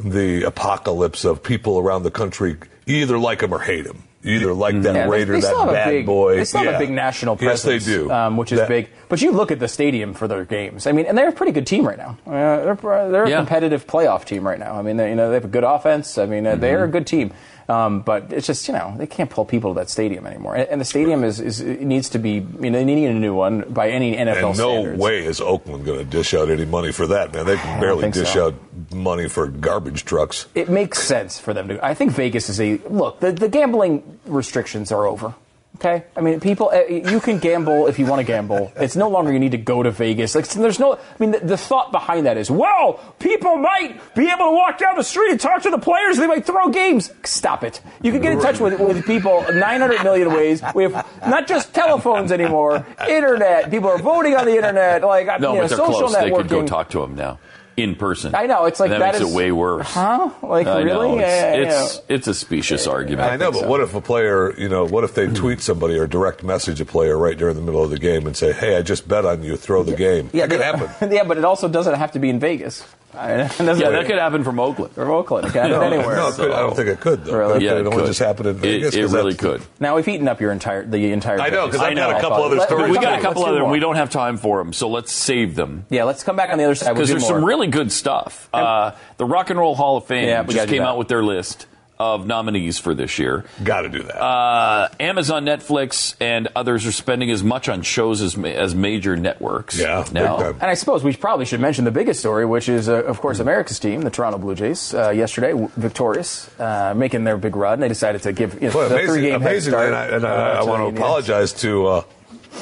the apocalypse of people around the country either like them or hate him. You either like that Yeah, they- Raider, they, still that bad a big, boy. They still have a big national Yes, they do. um, which is That- big. But you look at the stadium for their games. I mean, and they're a pretty good team right now. Uh, they're they're a Yeah. competitive playoff team right now. I mean, they, you know, they have a good offense. I mean, uh, they're Mm-hmm. a good team. Um, but it's just you know they can't pull people to that stadium anymore, and, and the stadium is, is it needs to be you know they need a new one by any NFL And no standards. way is Oakland going to dish out any money for that, man. They can barely dish so. out money for garbage trucks. it makes sense for them to. I think Vegas is a look. The, the gambling restrictions are over. Okay, I mean, people, uh, you can gamble if you want to gamble. It's no longer you need to go to Vegas. Like, there's no. I mean, the, the thought behind that is, well, people might be able to walk down the street and talk to the players. They might throw games. Stop it. You can get in touch with with people 900 million ways. We have not just telephones anymore, internet. People are voting on the internet. Like, No, you know, but they're social close. networking. They could go talk to them now in person. I know, it's like that, that makes is- it way worse. Huh? Like, I really? know. Yeah, It's, yeah, it's it's a specious argument. I know, but what if a player, you know, what if they hmm. tweet somebody or direct message a player right during the middle of the game and say, "Hey, I just bet on you, throw the game." Yeah, that could happen. yeah, but it also doesn't have to be in Vegas. I mean, it doesn't- Yeah, that could happen from Oakland. Or Oakland. It can happen anywhere. No, it could- I don't think it could though. Really? Yeah, it it only could. just happened in It- Vegas. It, 'Cause really could. Now we've eaten up your entire the entire. I know, Vegas. 'cause I've got a I couple other stories. We got a couple other, and we don't have time for them, so let's save them. Yeah, let's come back on the other side. We'll Because there's more. some really good stuff. Uh, the Rock and Roll Hall of Fame Yeah, just came out with their list of nominees for this year. Got to do that. Uh, Amazon, Netflix, and others are spending as much on shows as, as major networks. Yeah, big now. time. And I suppose we probably should mention the biggest story, which is, uh, of course, America's team, the Toronto Blue Jays, uh, yesterday w- victorious, uh, making their big run. They decided to give you know, Boy, the amazing, three-game head amazing, start. and I, and I, uh, I want to apologize to uh,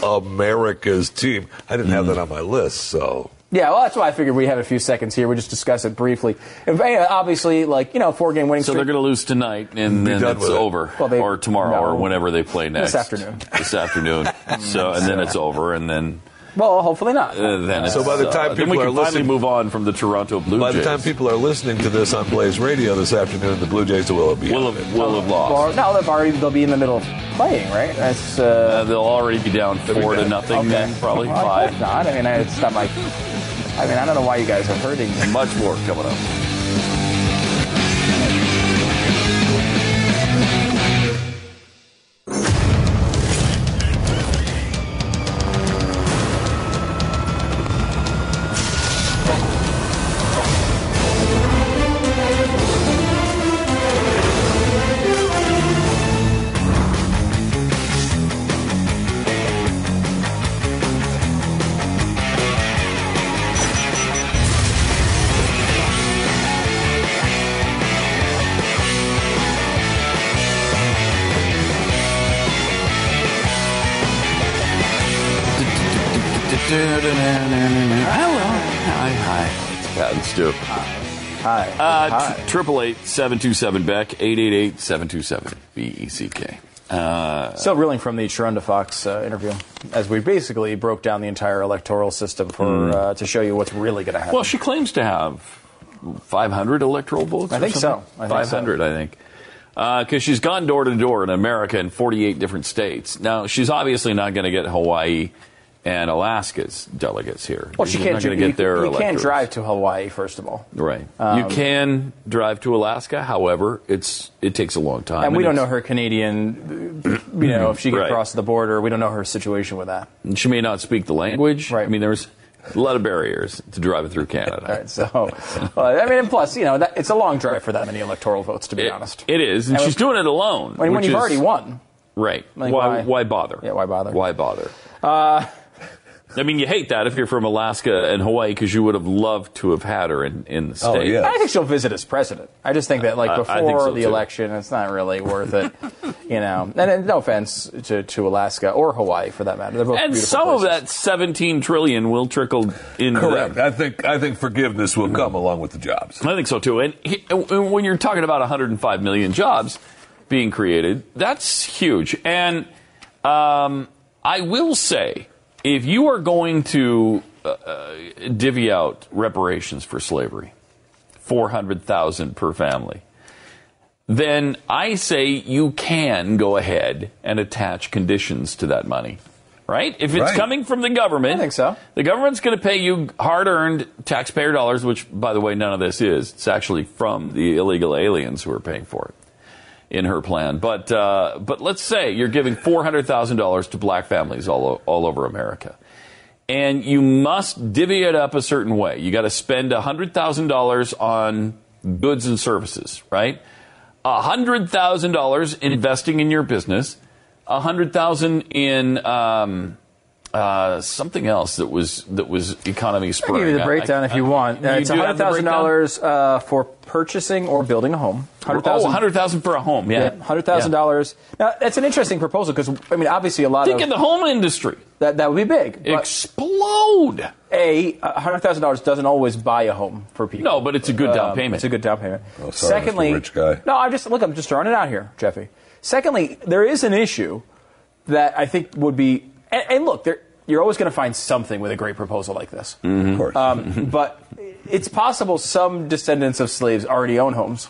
America's team. I didn't Mm. have that on my list, so Yeah, well, that's why I figured we have a few seconds here. We just discuss it briefly. And, uh, obviously, like you know, four-game winning So streak. they're going to lose tonight, and Be then done it's it. over, Well, they- or tomorrow, no. or whenever they play next. This afternoon. This afternoon. so, and then it's over, and then well, hopefully not. uh, then So by the uh, time then people we are can finally listening- move on from the Toronto Blue by Jays. the time people are listening to this on Blaze Radio this afternoon, the Blue Jays will be will out. have, will have lost. Or, no, they've already they'll be in the middle of playing, right? That's uh, Uh, they'll already be down be four to nothing, okay. then probably Well, five. hope not. I mean, it's not like. I mean, I don't know why you guys are hurting. Much more coming up. Triple eight seven two seven Beck eight eight eight seven two seven B E C K. Uh, Still reeling from the Sharonda Fox uh, interview, as we basically broke down the entire electoral system for uh, to show you what's really going to happen. well, she claims to have five hundred electoral votes. I think something? so. I think so. 500, I think. Because she's gone door to door in America in 48 different states. Now, she's obviously not going to get Hawaii and Alaska's delegates here. well, she can't. you their you can't drive to Hawaii, first of all, Right. Um, you can drive to Alaska. However, it's it takes a long time. and we don't know her Canadian. You know, if she could Right. cross the border, we don't know her situation with that. and She may not speak the language. Right. I mean, there's a lot of barriers to driving through Canada. All right, so well, I mean, and plus, you know, that, it's a long drive for that many electoral votes, to be It- honest. it is, and, And she's when- doing it alone. when, when you've is- already won. Right. Like, why, why- why bother? Yeah, why bother? Why bother? Uh, I mean, you hate that if you're from Alaska and Hawaii because you would have loved to have had her in, in the state. Oh, yeah. I think she'll visit as president. I just think that, like, I- I before so, the too. election, it's not really worth it. you know, and, and no offense to, to Alaska or Hawaii for that matter. They're both And beautiful some of that 17 trillion will trickle in. Correct. them. I think I think forgiveness will come along with the jobs. I think so too. And, he, and when you're talking about 105 million jobs being created, that's huge. And um, I will say, if you are going to uh, uh, divvy out reparations for slavery, 400,000 per family. Then I say you can go ahead and attach conditions to that money. Right? If it's Right. coming from the government, I think so. the government's going to pay you hard-earned taxpayer dollars, which, by the way, none of this is. It's actually from the illegal aliens who are paying for it in her plan. But uh, but let's say you're giving four hundred thousand dollars to black families all o- all over America, and you must divvy it up a certain way. You got to spend hundred thousand dollars on goods and services, right? hundred thousand dollars in investing in your business, a hundred thousand in um, uh, something else that was that was economy I'll give you the breakdown I- if you want. Uh, You it's do have the $100,000 uh, for purchasing or building a home. Oh, 100000 for a home, yeah. hundred thousand dollars. Now that's an interesting proposal because I mean, obviously, a lot of. Think of in the home industry. that that would be big. but Explode. A hundred thousand dollars doesn't always buy a home for people. No, but it's a good down Um, payment. It's a good down payment. Oh, sorry, Secondly, Mr. Rich guy. no, I'm just look. I'm just throwing it out here, Jeffy. Secondly, there is an issue that I think would be, and, and look, there, you're always going to find something with a great proposal like this. Of course. Um, but it's possible some descendants of slaves already own homes.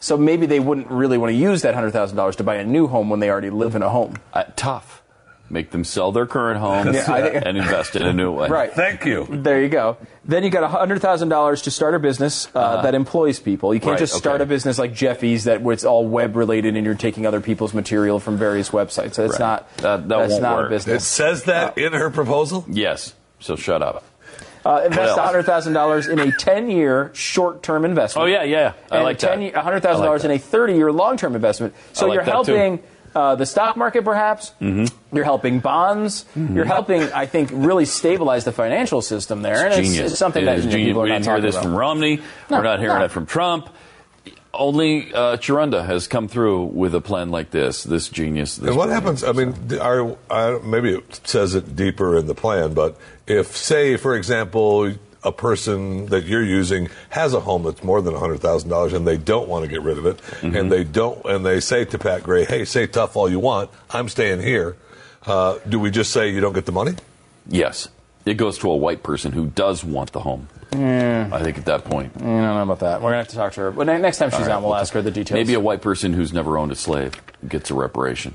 So maybe they wouldn't really want to use that $100,000 to buy a new home when they already live in a home. Uh, tough. Make them sell their current home Yeah, I think- and invest in a new one. Right. Thank you. There you go. Then you got $100,000 to start a business uh, that employs people. You can't right, just start okay. a business like Jeffy's that where it's all web related and you're taking other people's material from various websites. That's Right. not That- that that's won't not work. a It says that in her proposal. Yes. So shut up. Uh, invest else? $100,000 in a 10-year short-term investment. Oh yeah, yeah. I and like that. 10 year- $100,000 like in a 30-year long-term investment. So I like you're that, too. Helping uh, the stock market, perhaps. Mm-hmm. You're helping bonds. You're helping, I think, really stabilize the financial system there. and Genius. It's, it's something It that is you know, genius. people are We not didn't hear this about. from Romney. No, We're not hearing no. it from Trump. Only uh, Sharonda has come through with a plan like this. This genius. This And what happens? I mean, d- are, I, maybe it says it deeper in the plan, but if, say, for example, a person that you're using has a home that's more than $100,000 and they don't want to get rid of it, Mm-hmm. and they don't, and they say to Pat Gray, hey, say tough all you want, I'm staying here, uh, do we just say you don't get the money? Yes. It goes to a white person who does want the home. I think at that point. I don't know about that. We're gonna have to talk to her. But next time she's All right, on, we'll we'll ask her the details. Maybe a white person who's never owned a slave gets a reparation.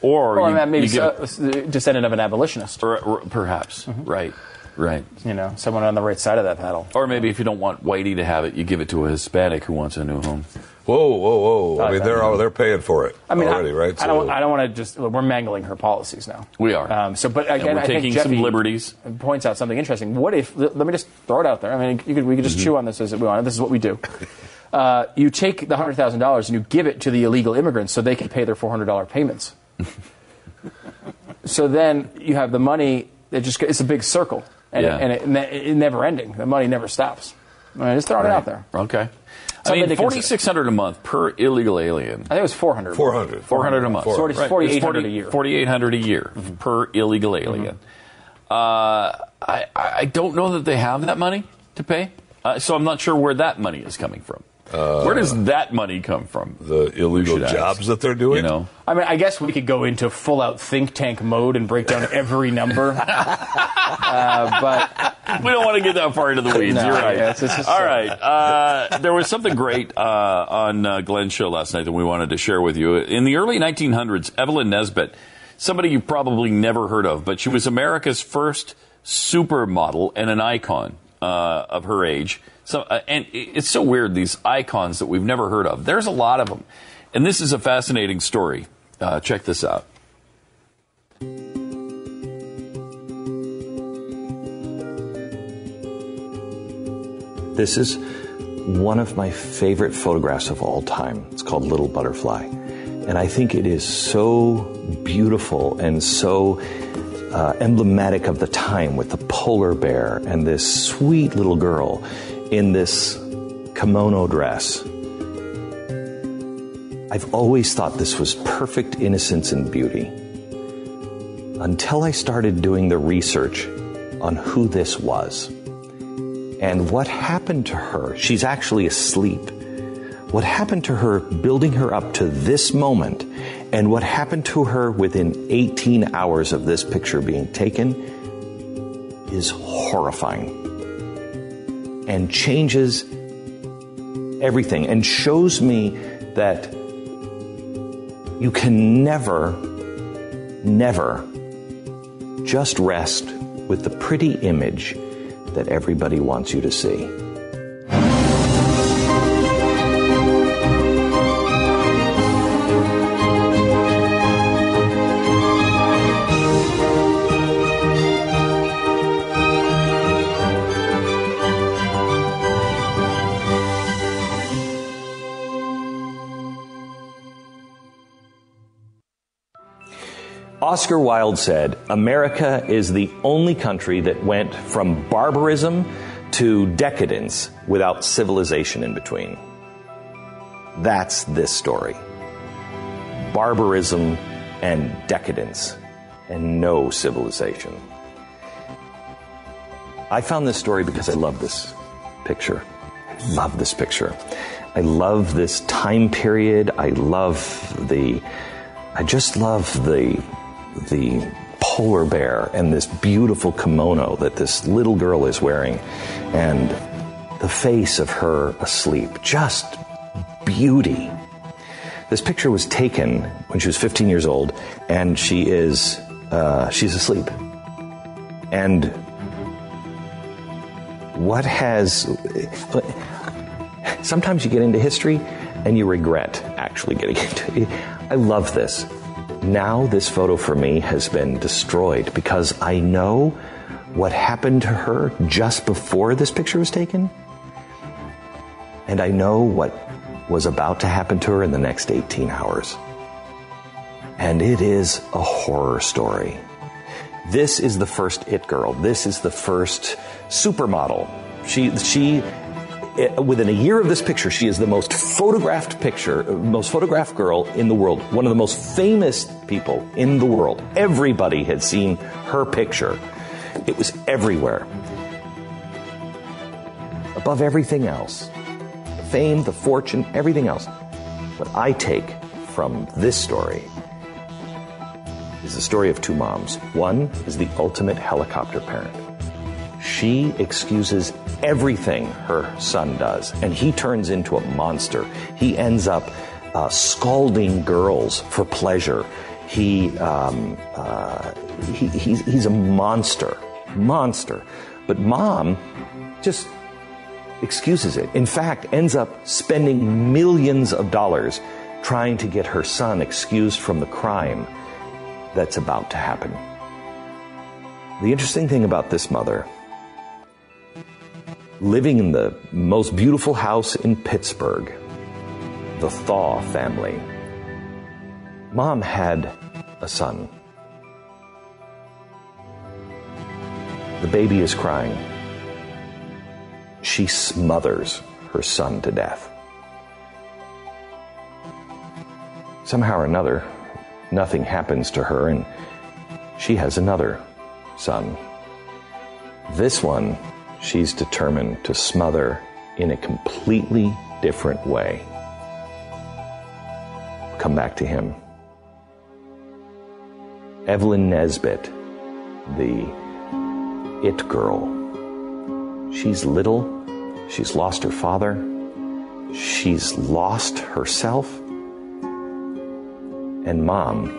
Or, or you, maybe you get so- uh, descendant of an abolitionist. or- or perhaps. Mm-hmm. Right. Right. You know, someone on the right side of that paddle. Or maybe if you don't want Whitey to have it, you give it to a Hispanic who wants a new home. Whoa, whoa, whoa! I mean, they're all, they're paying for it I mean, already, I, right? I don't. I don't want to just. We're mangling her policies now. We are. Um, so, but again, we're I think taking Jeffy some liberties. Points out something interesting. What if? Let me just throw it out there. I mean, you could, we could just Mm-hmm. chew on this as we want. This is what we do. Uh, you take the hundred thousand dollars and you give it to the illegal immigrants so they can pay their four hundred dollar payments. so then you have the money. It just it's a big circle, and, Yeah. it, and it, ne- it never ending. The money never stops. I mean, just throwing it out there. Okay. I Something to mean, forty six hundred a month per illegal alien. I think it was four hundred. 400. Four hundred a month. Forty- Right. 4,800 It's a year. Forty eight hundred a year per illegal alien. Uh, I I don't know that they have that money to pay, uh, so I'm not sure where that money is coming from. Where does that money come from? the illegal should ask. jobs that they're doing. You know, I mean, I guess we could go into full out think tank mode and break down every number. uh, but we don't want to get that far into the weeds. No, You're right. yeah, it's- it's just- All right. Uh, there was something great uh, on uh, Glenn's show last night that we wanted to share with you. In the early 1900s, Evelyn Nesbit, somebody you probably never heard of, but she was America's first supermodel and an icon uh, of her age. So, uh, and it's so weird these icons that we've never heard of. There's a lot of them, and this is a fascinating story. Uh, check this out. This is one of my favorite photographs of all time. It's called Little Butterfly. And I think it is so beautiful and so uh, emblematic of the time with the polar bear and this sweet little girl in this kimono dress. I've always thought this was perfect innocence and beauty until I started doing the research on who this was. And what happened to her? She's actually asleep. What happened to her building her up to this moment, and what happened to her within 18 hours of this picture being taken is horrifying and changes everything and shows me that you can never, never just rest with the pretty image that everybody wants you to see. Oscar Wilde said, America is the only country that went from barbarism to decadence without civilization in between. That's this story. Barbarism and decadence, and no civilization. I found this story because I love this picture. I love this picture. I love this time period. I love the, I just love the the polar bear and this beautiful kimono that this little girl is wearing and the face of her asleep. Just beauty. This picture was taken when she was 15 years old and she is, uh, she's asleep. And what has, sometimes you get into history and you regret actually getting into it. I love this now this photo for me has been destroyed because I know what happened to her just before this picture was taken. And I know what was about to happen to her in the next 18 hours. And it is a horror story. This is the first It Girl. This is the first supermodel. She, she within a year of this picture, she is the most photographed picture, uh, most photographed girl in the world, one of the most famous people in the world. Everybody had seen her picture. It was everywhere. Above everything else, the fame, the fortune, everything else. What I take from this story is the story of two moms. One is the ultimate helicopter parent. She excuses everything her son does, and he turns into a monster. He ends up uh, scalding girls for pleasure. He, um, uh, he he's, he's a monster, monster. But mom just excuses it. In fact, ends up spending millions of dollars trying to get her son excused from the crime that's about to happen. The interesting thing about this mother living in the most beautiful house in Pittsburgh, the Thaw family. Mom had a son. The baby is crying. She smothers her son to death. Somehow or another, nothing happens to her, and she has another son. This one she's determined to smother in a completely different way. Come back to him. Evelyn Nesbit, the it girl. She's little. She's lost her father. She's lost herself. And mom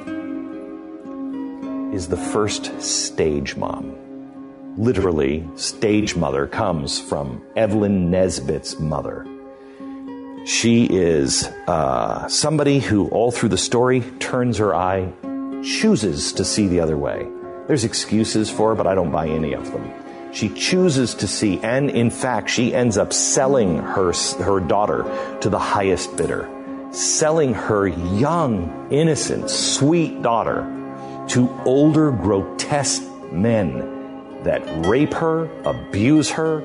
is the first stage mom literally, stage mother comes from Evelyn Nesbit's mother. She is uh, somebody who, all through the story, turns her eye, chooses to see the other way. There's excuses for her, but I don't buy any of them. She chooses to see, and in fact, she ends up selling her, her daughter to the highest bidder, selling her young, innocent, sweet daughter to older, grotesque men that rape her, abuse her,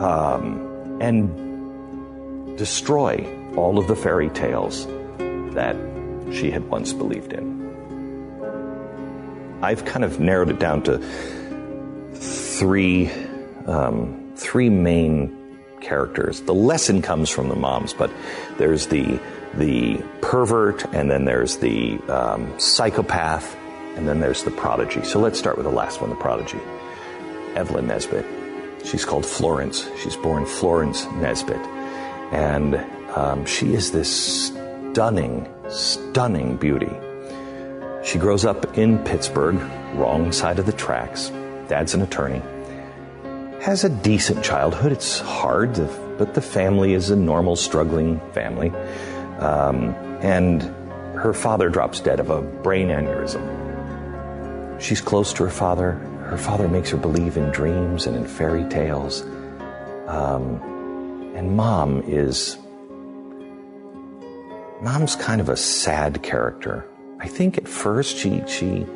um, and destroy all of the fairy tales that she had once believed in. I've kind of narrowed it down to three, um, three main characters. The lesson comes from the moms, but there's the the pervert, and then there's the um, psychopath, and then there's the prodigy. So let's start with the last one, the prodigy. Evelyn Nesbit. She's called Florence. She's born Florence Nesbit. And um, she is this stunning, stunning beauty. She grows up in Pittsburgh, wrong side of the tracks. Dad's an attorney. Has a decent childhood. It's hard, but the family is a normal, struggling family. Um, and her father drops dead of a brain aneurysm. She's close to her father. Her father makes her believe in dreams and in fairy tales. Um, and mom is. Mom's kind of a sad character. I think at first she she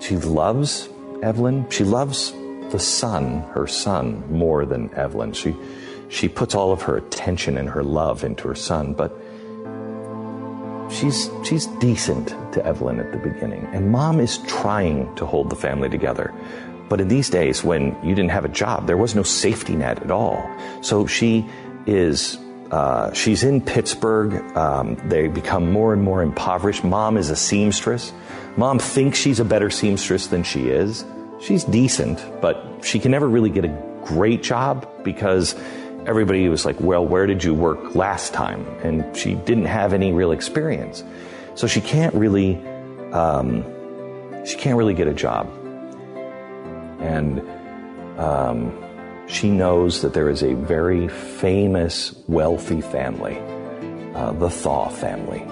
she loves Evelyn. She loves the son, her son, more than Evelyn. She she puts all of her attention and her love into her son, but she's she's decent to Evelyn at the beginning. And mom is trying to hold the family together. But in these days when you didn't have a job, there was no safety net at all. So she is uh, she's in Pittsburgh. Um, they become more and more impoverished. Mom is a seamstress. Mom thinks she's a better seamstress than she is. She's decent, but she can never really get a great job because everybody was like, well, where did you work last time? And she didn't have any real experience. So she can't really, um, she can't really get a job. And, um, she knows that there is a very famous, wealthy family, uh, the Thaw family.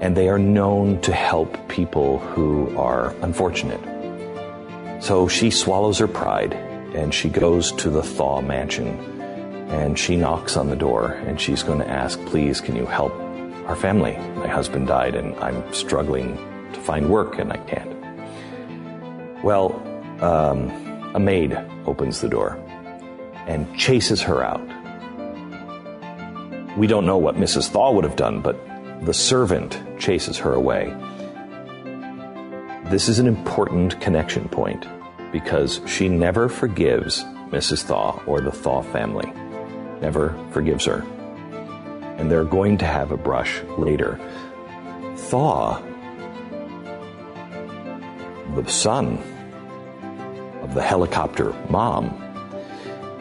And they are known to help people who are unfortunate. So she swallows her pride and she goes to the Thaw mansion and she knocks on the door and she's going to ask, please, can you help our family? My husband died and I'm struggling to find work and I can't. Well, um, a maid opens the door and chases her out. We don't know what Mrs. Thaw would have done, but the servant chases her away. This is an important connection point because she never forgives Mrs. Thaw or the Thaw family. Never forgives her. And they're going to have a brush later. Thaw, the son of the helicopter mom,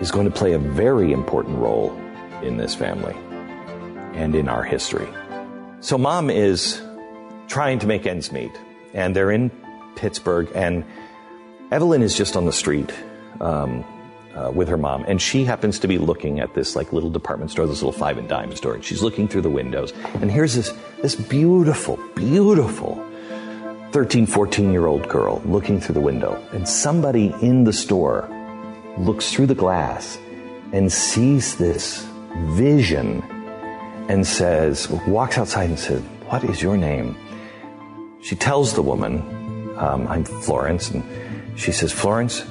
is going to play a very important role in this family and in our history. So, mom is trying to make ends meet, and they're in Pittsburgh, and Evelyn is just on the street um, uh, with her mom, and she happens to be looking at this like little department store, this little five and dime store, and she's looking through the windows, and here's this this beautiful, beautiful 13, 14 year old girl looking through the window, and somebody in the store looks through the glass and sees this vision and says, walks outside and says, What is your name? She tells the woman, um, I'm Florence, and she says, Florence,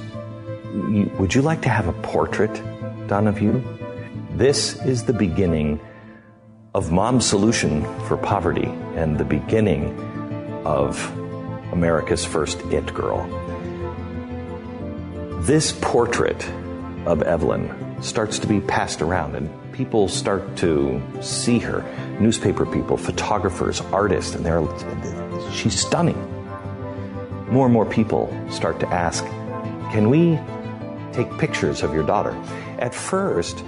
would you like to have a portrait done of you? This is the beginning of Mom's solution for poverty and the beginning of America's first it girl. This portrait of Evelyn starts to be passed around, and people start to see her. Newspaper people, photographers, artists, and they're she's stunning. More and more people start to ask, "Can we take pictures of your daughter?" At first,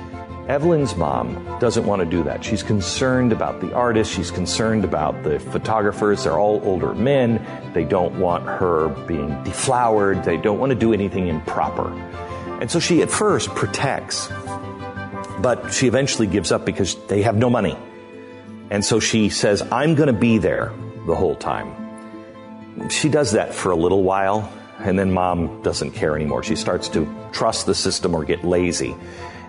Evelyn's mom doesn't want to do that. She's concerned about the artists, she's concerned about the photographers. They're all older men. They don't want her being deflowered, they don't want to do anything improper. And so she at first protects, but she eventually gives up because they have no money. And so she says, I'm going to be there the whole time. She does that for a little while, and then mom doesn't care anymore. She starts to trust the system or get lazy.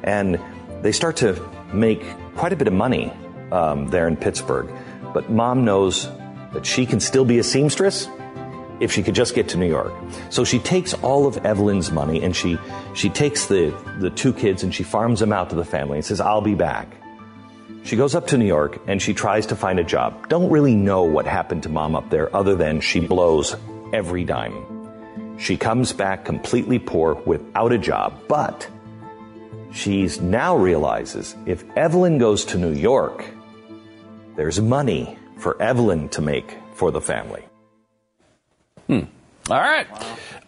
And they start to make quite a bit of money um, there in Pittsburgh. But mom knows that she can still be a seamstress if she could just get to New York. So she takes all of Evelyn's money and she, she takes the, the two kids and she farms them out to the family and says, I'll be back. She goes up to New York and she tries to find a job. Don't really know what happened to mom up there other than she blows every dime. She comes back completely poor without a job, but She's now realizes if Evelyn goes to New York, there's money for Evelyn to make for the family. Hmm. All right.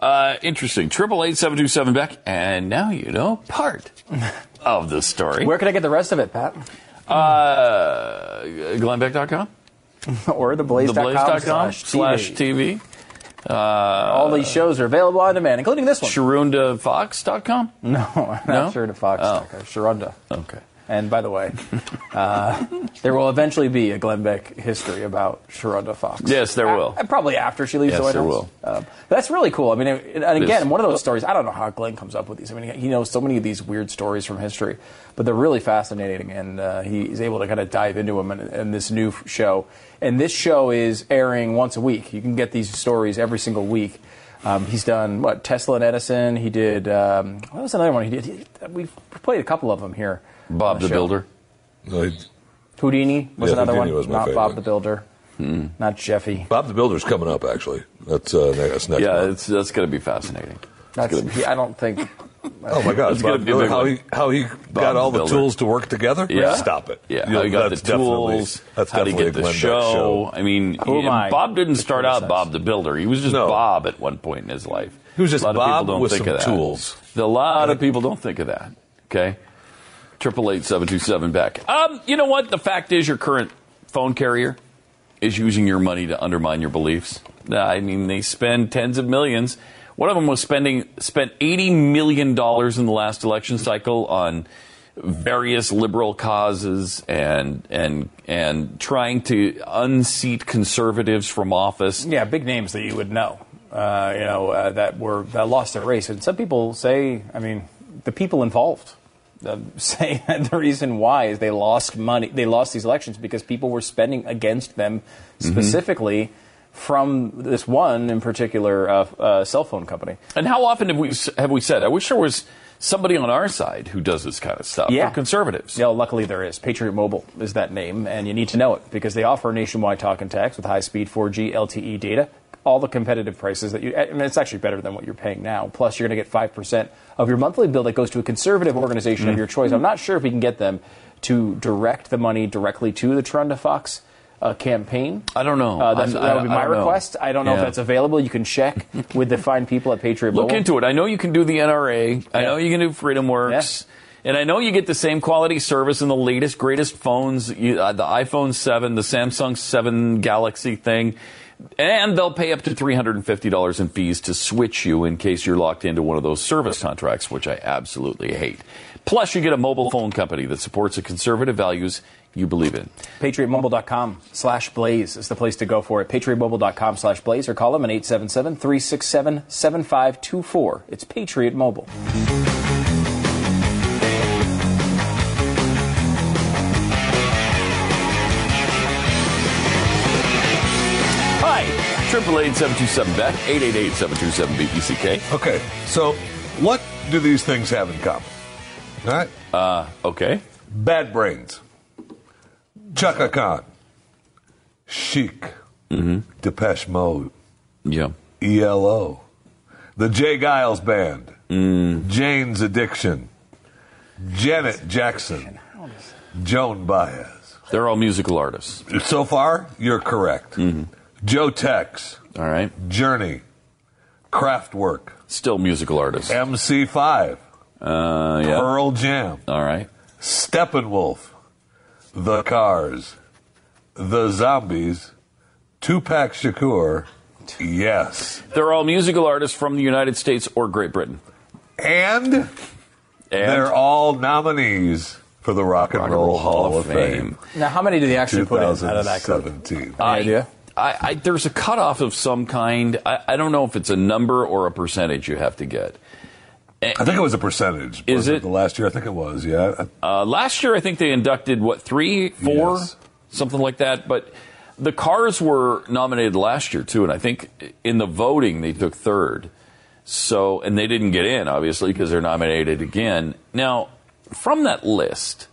Uh, interesting. Triple eight seven two seven Beck, and now you know part of the story. Where can I get the rest of it, Pat? Uh, GlennBeck.com? or theblaze.com Theblaze.com slash slash TV. Uh, All these shows are available on demand, including this one. SharondaFox.com? No, No? not to Fox. Oh. Sharonda. Okay. And by the way, uh, there will eventually be a Glenn Beck history about Sharonda Fox. Yes, there will. Uh, probably after she leaves Yes, the White there House. will. Uh, that's really cool. I mean, and and again, one of those stories. I don't know how Glenn comes up with these. I mean, he knows so many of these weird stories from history, but they're really fascinating, and uh, he's able to kind of dive into them in, in this new show. And this show is airing once a week. You can get these stories every single week. Um, he's done what Tesla and Edison. He did. Um, what was another one he did? He, we've played a couple of them here. Bob on the. Builder. No, he- Houdini was Yeah, another Houdini one. was my not Bob the Builder. Not Jeffy. Bob the Builder's coming up, actually. That's, uh, that's next Yeah, month. it's, that's going to be fascinating. That's, be- he, I don't think. Oh my God! Bob be a Builder, how he how he got all the Builder. tools to work together? Yeah. Stop it. Yeah, You know, how you got the that's definitely- tools, That's how to get the Glenn Beck show. I mean, Who he- I? Bob didn't to start out criticize? Bob the Builder. He was just No. Bob at one point in his life. He was just a lot Bob of people don't with think some of that. tools. A lot of people don't think of that. Okay, triple eight seven two seven back. Um, you know what? The fact is, your current phone carrier is using your money to undermine your beliefs. I mean, they spend tens of millions. One of them was spending spent eighty million dollars in the last election cycle on various liberal causes and and and trying to unseat conservatives from office. Yeah, big names that you would know. Uh, you know uh, that were that lost their race, and some people say, I mean, the people involved uh, say that the reason why is they lost money. They lost these elections because people were spending against them specifically. From this one in particular uh, uh, cell phone company. And how often have we have we said? I wish there was somebody on our side who does this kind of stuff Yeah. for conservatives. Yeah, luckily there is. Patriot Mobile is that name, and you need to know it because they offer nationwide talk and text with high speed 4G LTE data. All the competitive prices that you, I mean, it's actually better than what you're paying now. Plus, you're going to get 5% of your monthly bill that goes to a conservative organization of your choice. I'm not sure if we can get them to direct the money directly to the Trunda Fox uh, campaign. I don't know. Uh, that's, that would be I- I my know. request. I don't know if that's available. You can check with the fine people at Patriot Look Mobile. into it. I know you can do the NRA. I know you can do Freedom Works. And I know you get the same quality service in the latest, greatest phones, you, uh, the iPhone 7, the Samsung 7 Galaxy thing. And they'll pay up to $350 in fees to switch you in case you're locked into one of those service contracts, which I absolutely hate. Plus, you get a mobile phone company that supports the conservative values you believe in. PatriotMobile.com slash blaze is the place to go for it. PatriotMobile.com slash blaze or call them at 877 367 7524. It's Patriot Mobile. 888 Beck, 888 727 BPCK. Okay, so what do these things have in common? All right, Uh, okay. Bad Brains, Chaka Khan, Chic, Hmm. Depeche Mode, Yeah. ELO, the J. Geils Band, Jane's Addiction, Janet Jackson, Joan Baez. They're all musical artists. So far, you're correct. Joe Tex, All right. Journey, Kraftwerk, Still musical artists. MC5, Uh, yeah. Pearl Jam, All right. Steppenwolf, The Cars, The Zombies, Tupac Shakur, yes. They're all musical artists from the United States or Great Britain. And, And they're all nominees for the Rock and, Roll, Hall, of Fame. Now, how many did they actually put in out of that group? 2017. Any idea? I, I, there's a cutoff of some kind. I, I don't know if it's a number or a percentage you have to get. I think it was a percentage. Is Was it? the last year? I think it was. Yeah. Uh, last year, I think they inducted what three, four, Yes. something like that. But the Cars were nominated last year too, and I think in the voting they took third. So, and they didn't get in obviously because they're nominated again. Now, from that list,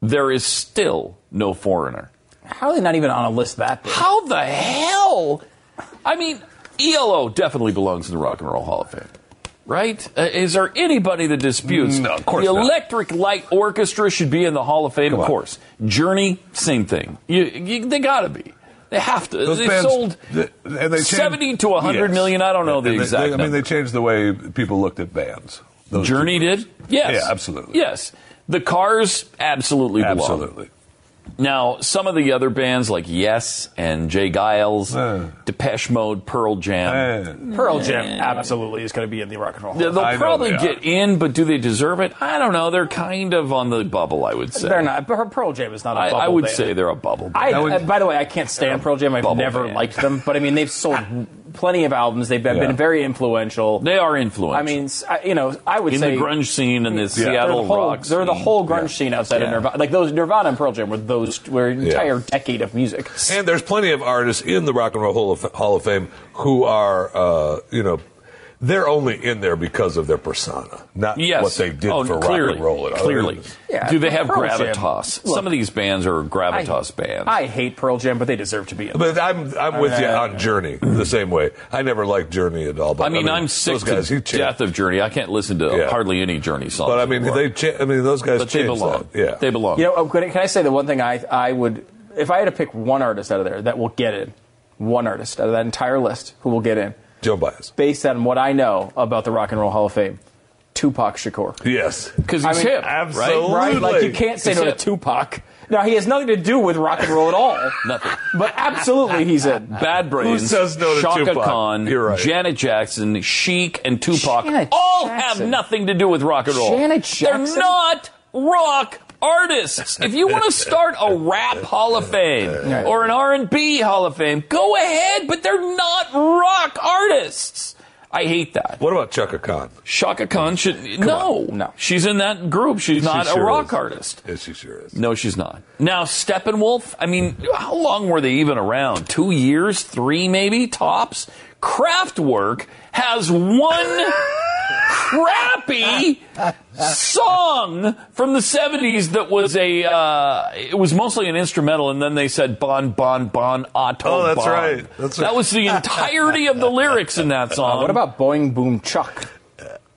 there is still no foreigner. How are they not even on a list that big? How the hell? I mean, ELO definitely belongs in the Rock and Roll Hall of Fame. Right? Uh, is there anybody that disputes? No, of course the not. Electric Light Orchestra should be in the Hall of Fame, Come of on. course. Journey, same thing. You, you, they got to be. They have to. Those they bands- sold th- and they changed- 70 to 100 million. I don't know the And they- exact they- I mean, number. they changed the way people looked at bands. Those Journey two. did? Yes. Yeah, absolutely. Yes. The Cars absolutely belong. Absolutely. Now, some of the other bands like Yes and J. Geils, Eh. Depeche Mode, Pearl Jam, Pearl Jam absolutely is going to be in the Rock and Roll. Hall Yeah, of they'll I probably they get in, but do they deserve it? I don't know. They're kind of on the bubble, I would say. They're not. Pearl Pearl Jam is not a I, bubble I would band. say they're a bubble. I, band. uh, by the way, I can't stand Pearl Jam. I've never band. liked them, but I mean, they've sold plenty of albums. They've been, Yeah. been very influential. they are influential. I mean, s- I- you know, I would in say the grunge scene and the they're Seattle the whole, rock They're the whole grunge scene outside of Nirvana. Like those Nirvana and Pearl Jam were those were an entire decade of music. And there's plenty of artists in the Rock and Roll Hall of, Hall of Fame who are, uh, you know, they're only in there because of their persona, not Yes. what they did oh, for clearly, rock and roll. and other- Clearly. Yeah, Do they have Pearl gravitas? Look, Some of these bands are gravitas bands. I hate Pearl Jam, but they deserve to be in. But I'm I'm with you Uh, on Journey the same way. I never liked Journey at all. But I mean, I am sick those guys, to death of Journey. I can't listen to Yeah. hardly any Journey songs. But I mean, anymore. they. Cha- I mean, those guys but they belong. that. Yeah, They belong. You know, can I- can I say the one thing I I would if I had to pick one artist out of there that will get in, one artist out of that entire list who will get in, Joan Baez. based on what I know about the Rock and Roll Hall of Fame, Tupac Shakur. Yes, because I he's mean, hip, absolutely. right? Right? Like you can't say He's no to. Tupac. Now he has nothing to do with rock and roll at all. Nothing. But absolutely he's in. Bad Brains, says no to Chaka Tupac? Khan, You're right. Janet Jackson, Chic, and Tupac Janet all have nothing to do with rock and roll. Janet They're not rock artists. If you want to start a rap Hall of Fame or an R&B Hall of Fame, go ahead, but they're not rock artists. I hate that. What about Chaka Khan? Chaka Khan should no, No. She's in that group. She's not She a rock is. artist. Yes, she sure is. No, she's not. Now, Steppenwolf, I mean, how long were they even around? Two years? Three, maybe? Tops? Kraftwerk has one crappy song from the 70s that was a, uh, it was mostly an instrumental, and then they said Bon, Bon, Bon, Otto. Oh, that's Bon. right. That's that right. was the entirety of the lyrics in that song. Uh, what about Boing Boom Chuck?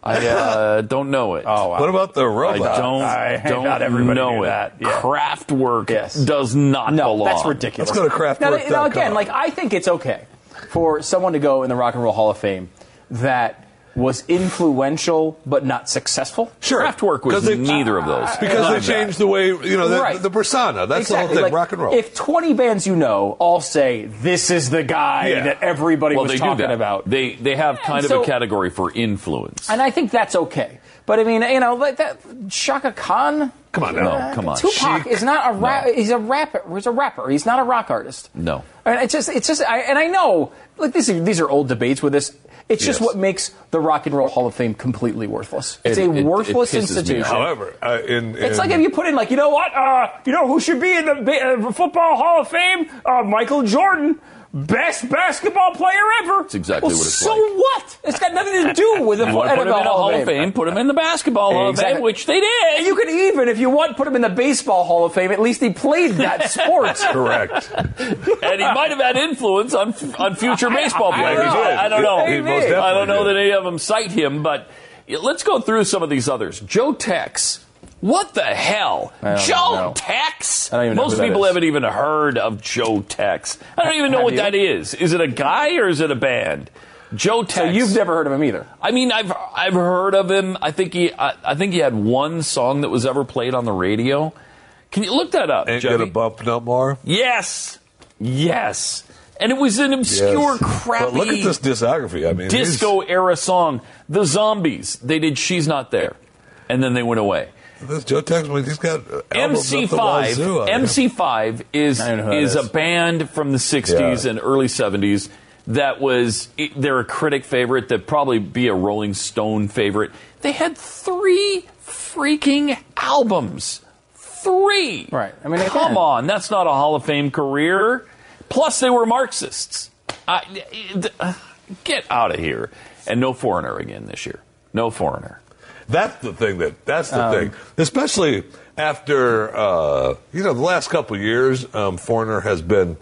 I uh, don't know it. Oh, wow. What about the I robot? don't, I don't thought everybody know it. that, yeah. Kraftwerk Yes. does not No, belong. that's ridiculous. Let's go to Kraftwerk.com. Now, now, again, like I think it's okay for someone to go in the Rock and Roll Hall of Fame that was influential but not successful. Sure. Kraftwerk was they- neither of those. because they changed the way you know the, Right. the persona. That's exactly. the whole thing. Like, rock and roll. If 20 bands you know all say this is the guy Yeah. that everybody well, was talking that. about, They they have kind of a category for influence. and I think that's okay. But I mean, you know, like that Chaka Khan. Come on. No, uh, come on. Tupac Chic. is not a rap. No. He's a rapper. He's a rapper. He's not a rock artist. No. And it's just, it's just, I, and I know, like these, are, these are old debates with this. It's just what makes the Rock and Roll Hall of Fame completely worthless. It's It- a it- it worthless pisses me institution. off. However, uh, in, It's like if you put in, like, you know what? Uh, you know who should be in the uh, Football Hall of Fame? Uh, Michael Jordan, best basketball player ever. That's exactly Well, what it's so like. what? It's got nothing to do with the You want to put him in a Hall of Fame, put him in the Basketball Hall of Fame, which they did. And you could even, if you want, put him in the Baseball Hall of Fame. At least he played that sport. correct. and he might have had influence on on future baseball players. don't. I, I don't know. I don't know that any of them cite him, but let's go through some of these others. Joe Tex. What the hell? Joe know. Tex? I don't even know Most who people is. haven't even heard of Joe Tex. I don't even know Have what you? that is. Is it a guy or is it a band? Joe Tex. So you've never heard of him either. I mean, I've I've heard of him. I think he I, I think he had one song that was ever played on the radio. Can you look that up, Ain't Jeffy? gonna bump no more. Yes, yes, and it was an obscure, Yes. crappy But look at this discography. I mean, he's- disco era song. The Zombies. They did "She's Not There," and then they went away. This Joe Texman, he's got uh, albums up the MC5. wazoo on him. MC5 is I don't know who that is a band from the 60s Yeah. and early 70s that was they're a critic favorite that probably be a Rolling Stone favorite. They had 3 freaking albums. 3. Right. I mean, come again- on, that's not a Hall of Fame career. Plus they were Marxists. I, uh, get out of here. And no foreigner again this year. No foreigner. That's the thing that that's the Um, thing, especially after uh, you know the last couple years. Um, Foreigner has been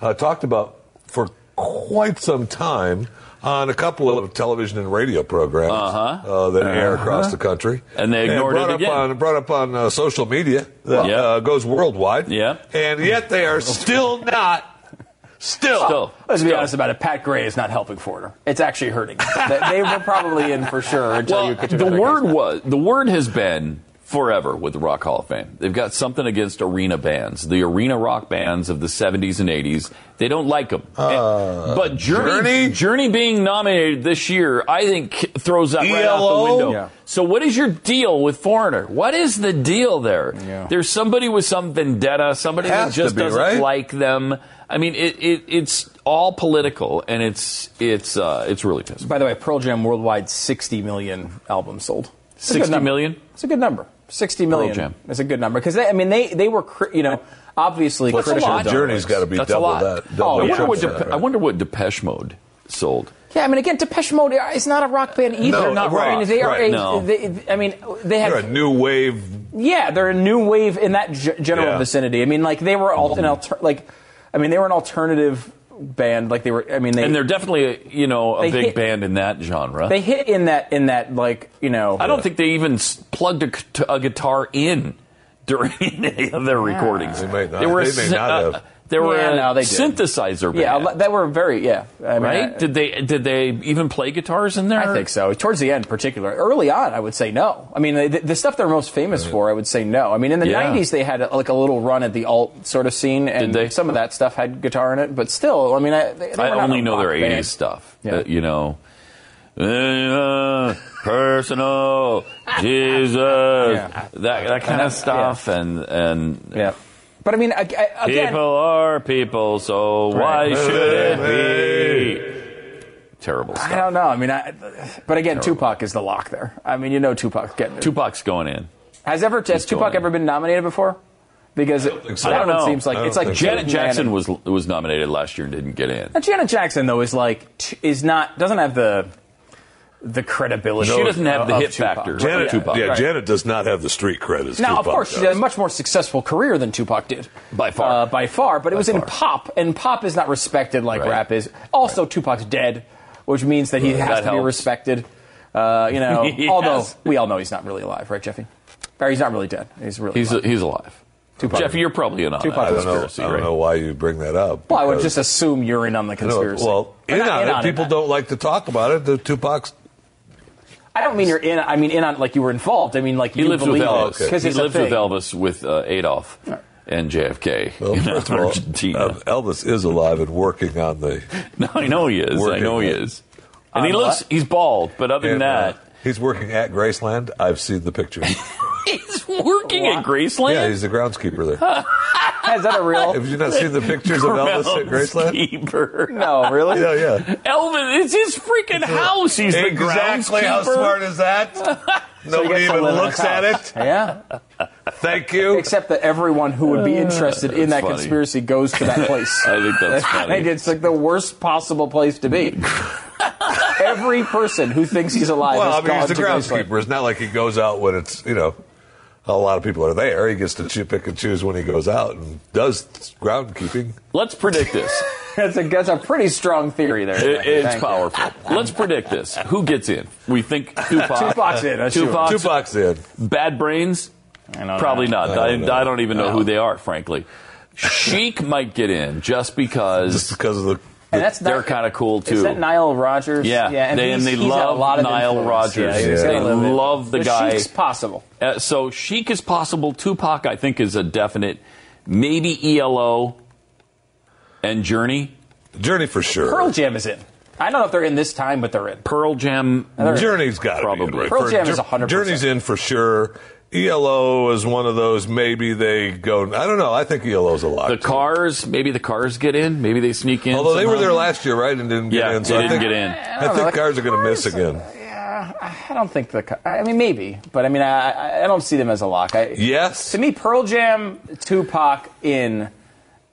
uh, talked about for quite some time on a couple of television and radio programs uh that air across the country, And they ignored brought it up again. on brought up on uh, social media that Yeah. uh, goes worldwide. Yeah. and yet they are still not Still. Still. Let's be Still. honest about it. Pat Gray is not helping Foreigner. It's actually hurting. they, they were probably in for sure until Well, you get to the word was the word has been forever with the Rock Hall of Fame. They've got something against arena bands, the arena rock bands of the 70s and 80s. They don't like them. Uh, but Journey, Journey? Journey being nominated this year, I think throws that right out the window. Yeah. So what is your deal with Foreigner? What is the deal there? Yeah. There's somebody with some vendetta, somebody that just be, doesn't right? like them. I mean, it, it, it's all political, and it's it's uh, it's really pissing. By the way, Pearl Jam worldwide 60 million albums sold. It's a good 60 number. million? It's a good number. 60 million Jam. is a good number because I mean they they were cri- you know obviously That's a critical. lot. Journey's got to be That's double lot. that. Oh, Double I wonder, triple what that, Dep- I wonder what Depeche Mode sold. Yeah, I mean again, Depeche Mode is not a rock band either. No, They're not right, I mean, they are right. a, No. they, I mean they They're have a new wave. yeah, they're a new wave in that g- general Yeah. vicinity. I mean like they were al- an alter- like I mean they were an alternative band like they were I mean they And they're definitely, a, you know, a big hit- band in that genre. they hit in that in that like you know I don't think they even s- plugged a guitar in during any of their recordings. They may not- They were they may syn- not uh, have. They were Yeah, a no, they did. synthesizer band. yeah they were very yeah I mean, right? I- did they did they even play guitars in there? I think so. Towards the end, particular. Early on, I would say no. I mean, the, the stuff they're most famous for, I would say no. I mean, in the Yeah. '90s, they had like a little run at the alt sort of scene, and some of that stuff had guitar in it. But still, I mean, I, they, they I only know their rock 80s band. stuff. Yeah. Uh, you know, uh, personal, Jesus, Yeah. that, that kind of stuff. And, and Yeah. But I mean, I, I, again, people are people, so why Right. should it be? Terrible stuff. I don't know. I mean, I, but again, Tupac is the lock there. I mean, you know, Tupac getting it. Tupac's going in. Has ever has Tupac going in. ever been nominated before? Because it, so. that I don't one know. seems like I it's don't like think so. Janet Jackson was was nominated last year and didn't get in. Now, Janet Jackson though is like is not doesn't have the the credibility. She doesn't have the hit Tupac. factor. Janet, Tupac. yeah, Right. Janet does not have the street cred as Now, of Tupac course, she does. had a much more successful career than Tupac did. By far. Uh, by far. But it was in pop, and pop is not respected like Right. rap is. Also, Tupac's dead, which means that he has That to be respected. Uh, you know, Yes. although we all know he's not really alive, right, Jeffy? Or he's not really dead. He's really He's alive. he's alive. Tupac. Jeffy, you're probably in on Tupac that I don't know. conspiracy, I don't right? know why you bring that up. well, I would just assume you're in on the No, conspiracy. well, Or in on in it. on People don't like to talk about it. The Tupac's I don't mean you're in. I mean in on like you were involved. I mean like He you lives with believe it, He lives with. Elvis with uh, Adolf and JFK well, in first of all, Argentina. uh, Elvis is alive and working on the. no, I know he is. I know he is. And he looks, what? he's bald, but other than and, uh, that, he's working at Graceland. I've seen the picture. he's working at Graceland. yeah, he's the groundskeeper there. Is that a real? Have you not seen the pictures of Elvis at Graceland? Groundskeeper. no, really. Yeah, yeah. Elvis, it's his freaking house. He's the groundskeeper. exactly how smart is that? Nobody gets to even looks at it. Yeah. Thank you. Except that everyone who would be uh, interested in that funny. conspiracy goes to that place. I think that's funny. I funny. think it's like the worst possible place to be. Every person who thinks he's alive Well, I has mean, gone he's the groundskeeper. It's not like he goes out when it's, you know, a lot of people are there. He gets to choo- pick and choose when he goes out and does groundkeeping. Let's predict this. That's a, that's a pretty strong theory there. It- it's Thank you. powerful. Let's predict this. Who gets in? We think Tupac. Tupac's in, that's sure. Tupac's- Tupac's in. Bad brains? I know Probably that. not. I I, don't know. I don't even know No. who they are, frankly. Chic might get in just because Just because of the. And that's they're kind of cool too. Is that Nile Rodgers? Yeah, and, they, and they love a lot of Nile influence. Rodgers. Yeah, he's They got a little bit. love the guy. Chic's possible. Uh, so Chic is possible. Tupac, I think, is a definite. Maybe ELO and Journey. Journey for sure. Pearl Jam is in. I don't know if they're in this time, but they're in. Pearl Jam. They're- Journey's got to Probably. be in. right? Pearl For- Jam is 100%. Journey's in for sure. ELO is one of those. Maybe they go. I don't know. I think ELO's a lot. The Cars, maybe the Cars get in. Maybe they sneak in. Although they were there last year, right, and didn't get Yeah, in. they I didn't think, get in. I, don't know, think the cars are going to miss again. Yeah, I don't think the. I mean, maybe, but I mean, I, I- I don't see them as a lock. I, Yes. To me, Pearl Jam, Tupac in.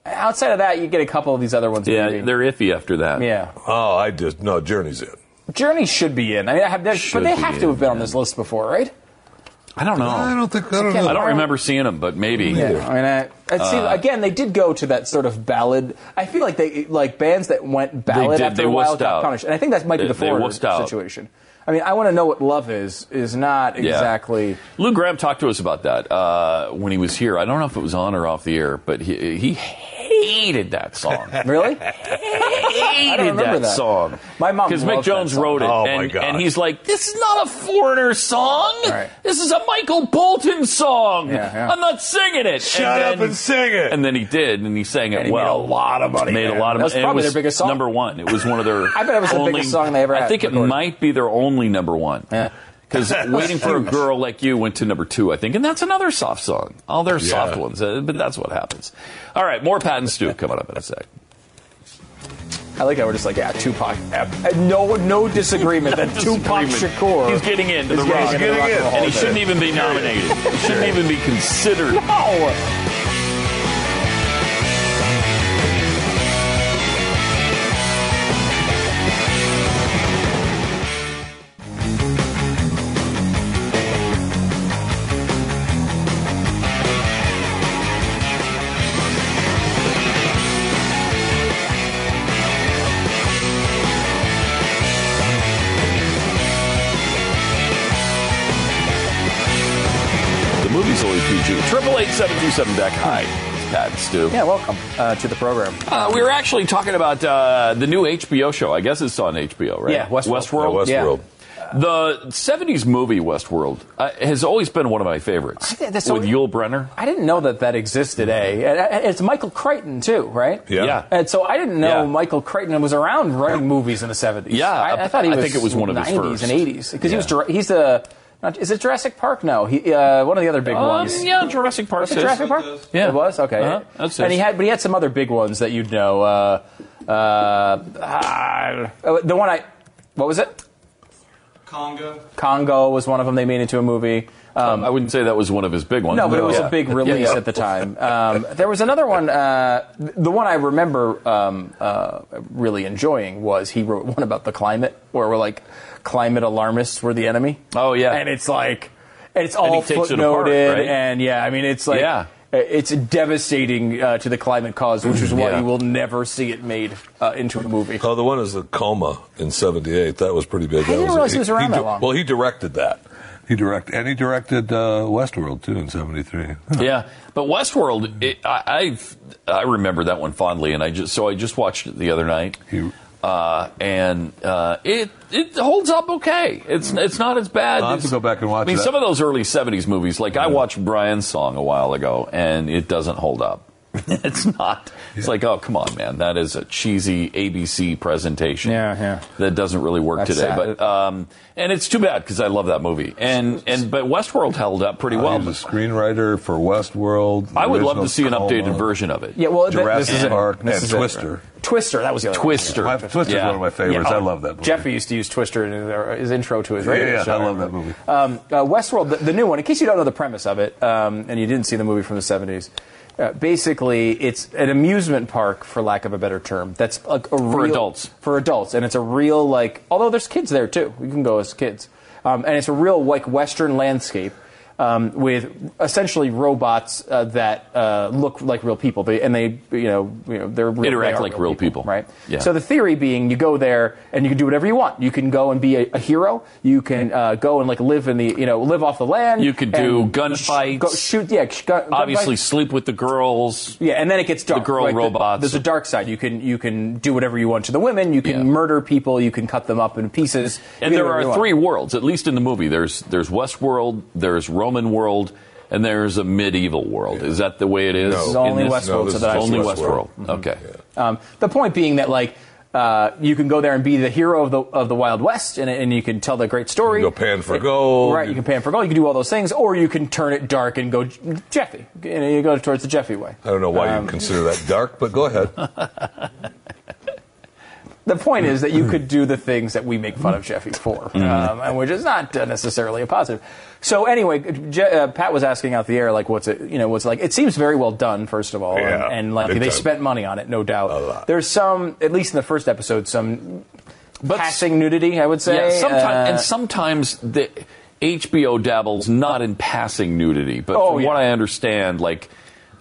Outside of that, you get a couple of these other ones. Yeah, maybe. they're iffy after that. yeah. Oh, I just no. Journey's in. Journey should be in. I mean, I have, but they have in, to have been on this list before, right? I don't know. I don't think. I don't know. I don't remember seeing them, but maybe. Yeah, I mean, I, I see. Uh, again, they did go to that sort of ballad. I feel like they like bands that went ballad did, after they a while got out. punished, and I think that might be They- the they Foreigner wussed out. situation. I mean, I want to know what love is. Is not Yeah. exactly. Lou Gramm talked to us about that uh, when he was here. I don't know if it was on or off the air, but he, he hated that song. Really? Hated don't remember that, that. song. My mom because Mick loved that Jones song. wrote it, Oh, and, my God. and he's like, "This is not a foreigner song. Right. This is a Michael Bolton song. Yeah, yeah. I'm not singing it." Shut up and sing it. And then he did, and he sang it And he made well. a lot of money, Made man. a lot of That was money. and probably it was their biggest song. Number one. It was one of their. I bet it was the biggest song they ever had. I had think it might be their only number one. Yeah. Because waiting for a girl like you went to number two, I think, and that's another soft song. All their soft ones, uh, but that's what happens. All right, more Pat and Stu coming up in a sec. I like how we're just like, yeah, Tupac. uh, No, no disagreement that Tupac Disagreement. Shakur. He's getting into the rock. getting into the Rock and Roll Hall and he shouldn't even be nominated. He shouldn't even be considered. No. 727 Beck. Hi. It's Pat Stu. Yeah, welcome uh, to the program. Uh, we were actually talking about uh, the new HBO show. I guess it's on HBO, right? Yeah, Westworld. Westworld. Yeah, Westworld. Yeah. The 70s movie Westworld uh, has always been one of my favorites. With Yul Brynner. I didn't know that that existed, eh? today. It's Michael Crichton, too, right? Yeah. yeah. And so I didn't know yeah. Michael Crichton was around writing movies in the 70s. Yeah. I, I thought he was I think it was one of 90s first. and 80s. Because he was, he's a not, is it Jurassic Park? No, he uh, one of the other big Um, ones. yeah, Jurassic Park. Was it is. Jurassic Park? Yeah. it was. Okay, Uh-huh. That's and he had, but he had some other big ones that you'd know. Uh, uh, ah, the one I, what was it? Congo. Congo was one of them. They made into a movie. Um, I wouldn't say that was one of his big ones. no, but it was Yeah. a big release Yeah. at the time. Um, there was another one. Uh, the one I remember um, uh, really enjoying was he wrote one about the climate, where we're like climate alarmists were the enemy. Oh, yeah. and it's like it's all he takes it apart, footnoted, right? and yeah, I mean it's like Yeah. it's devastating uh, to the climate cause, which is why Yeah. you will never see it made uh, into a movie. Oh, the one is the coma in '78. That was pretty big. I didn't that realize he was around di- that long. Well, he directed that. He directed, and he directed uh, Westworld too in '73. Yeah, but Westworld, it, I, I've I remember that one fondly, and I just so I just watched it the other night, He- uh, and uh, it it holds up okay. It's it's not as bad. I'll have as- to go back and watch I mean, that. some of those early '70s movies, like I watched Brian's Song a while ago, and it doesn't hold up. it's not. It's like, oh come on, man, that is a cheesy ABC presentation. Yeah, yeah. That doesn't really work That's today, sad. but um, and it's too bad because I love that movie, and and but Westworld held up pretty well. He's a screenwriter for Westworld. I would love to see an Coma, updated version of it. Yeah, well, th- Jurassic this is it. Park This and is it. Twister. Twister, that was the other one. Twister. My, Twister's Yeah. one of my favorites. Yeah. I love that movie. Jeffrey used to use Twister in his, his intro to his radio yeah, show. I love that movie. Um, uh, Westworld, the, the new one, in case you don't know the premise of it, um, and you didn't see the movie from the 70s, uh, basically it's an amusement park, for lack of a better term, that's like a For real, adults. For adults. And it's a real, like, although there's kids there too. You can go as kids. Um, and it's a real, like, Western landscape. Um, with essentially robots uh, that uh, look like real people, they, and they, you know, you know, they're real, Interact they like real people. right? Yeah. So the theory being, you go there and you can do whatever you want. You can go and be a, a hero. You can uh, go and like live in the, you know, live off the land. You could do gunfights. sh- Go, shoot, yeah. sh- gun, Obviously, gunfights. sleep with the girls. Yeah, and then it gets dark. The girl right? robots. there's a dark side. You can you can do whatever you want to the women. You can Yeah. murder people. You can cut them up in pieces. And there are three worlds, at least in the movie. There's there's Westworld, there's Roman world, and there's a medieval world. Is that the way it is? No. It's in only this? Westworld, No, this so is that Only seen. Westworld. Mm-hmm. Okay. Um, the point being that like. Uh, you can go there and be the hero of the of the Wild West, and, and you can tell the great story. You can go pan for gold. right? You can pan for gold. You can do all those things, or you can turn it dark and go Jeffy. You, know, you go towards the Jeffy way. I don't know why Um, you consider that dark, but go ahead. The point is that you could do the things that we make fun of Jeffy for, Mm-hmm. um, and which is not uh, necessarily a positive. So anyway, Je- uh, Pat was asking out the air, like, what's it? You know, what's it like? It seems very well done, first of all, Yeah, and, and like they time. spent money on it, no doubt. A lot. There's some, at least in the first episode, some passing nudity, I would say. Yeah, sometimes, Uh, and sometimes the HBO dabbles not in passing nudity, but Oh, from yeah. what I understand, like.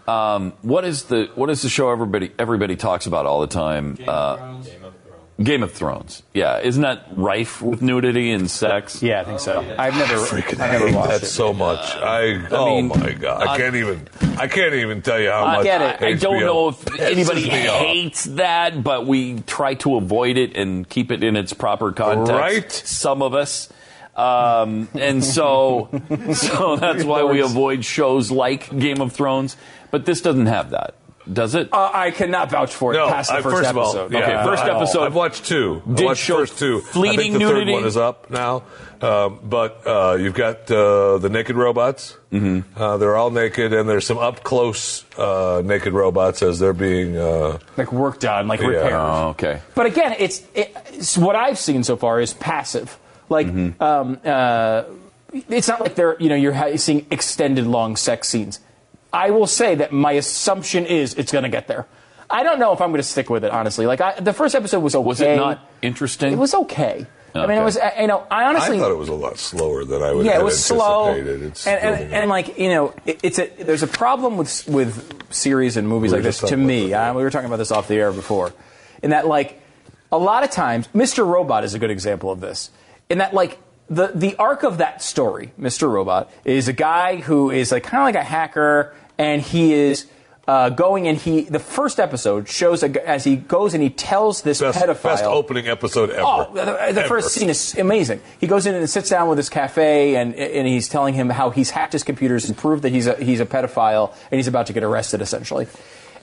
Um, what is the what is the show everybody everybody talks about all the time? Uh, Game of Thrones. Yeah, isn't that rife with nudity and sex? Yeah, I think so. I've never, Freaking I've never hate watched that it. so much. I, oh mean, my god, I I- can't even. I can't even tell you how I much. get it. I don't know if anybody hates that, but we try to avoid it and keep it in its proper context. Right. Some of us. Um, and so, so that's why we avoid shows like Game of Thrones. But this doesn't have that, does it? Uh, I cannot vouch for it No, past the I, first, first of all, episode. yeah, Okay, first episode I've watched two. I did watched show the first two. I fleeting think the nudity. third one is up now. Um, but uh, you've got uh, the naked robots. Mm-hmm. Uh, they're all naked, and there's some up close uh, naked robots as they're being. Uh, like worked on, like Yeah. repaired. Oh, okay. But again, it's, it's what I've seen so far is passive. Like, Mm-hmm. um, uh, it's not like they're you know you're seeing extended long sex scenes. I will say that my assumption is it's going to get there. I don't know if I'm going to stick with it honestly. Like I, the first episode was okay. Was it not interesting? It was okay. I mean, it was. uh, You know, I honestly I thought it was a lot slower than I would yeah, have it was slow, and. It's and, really and, like you know, it, it's a there's a problem with with series and movies We like this. To me, about that, uh, we were talking about this off the air before, in that like a lot of times, Mr. Robot is a good example of this. In that like the the arc of that story, Mr. Robot is a guy who is like kind of like a hacker, and he is. Uh, going and he the first episode shows a, as he goes and he tells this best, pedophile best opening episode ever. Oh, the, the Ever. first scene is amazing. He goes in and sits down with his cafe, and and he's telling him how he's hacked his computers and proved that he's a, he's a pedophile, and he's about to get arrested, essentially.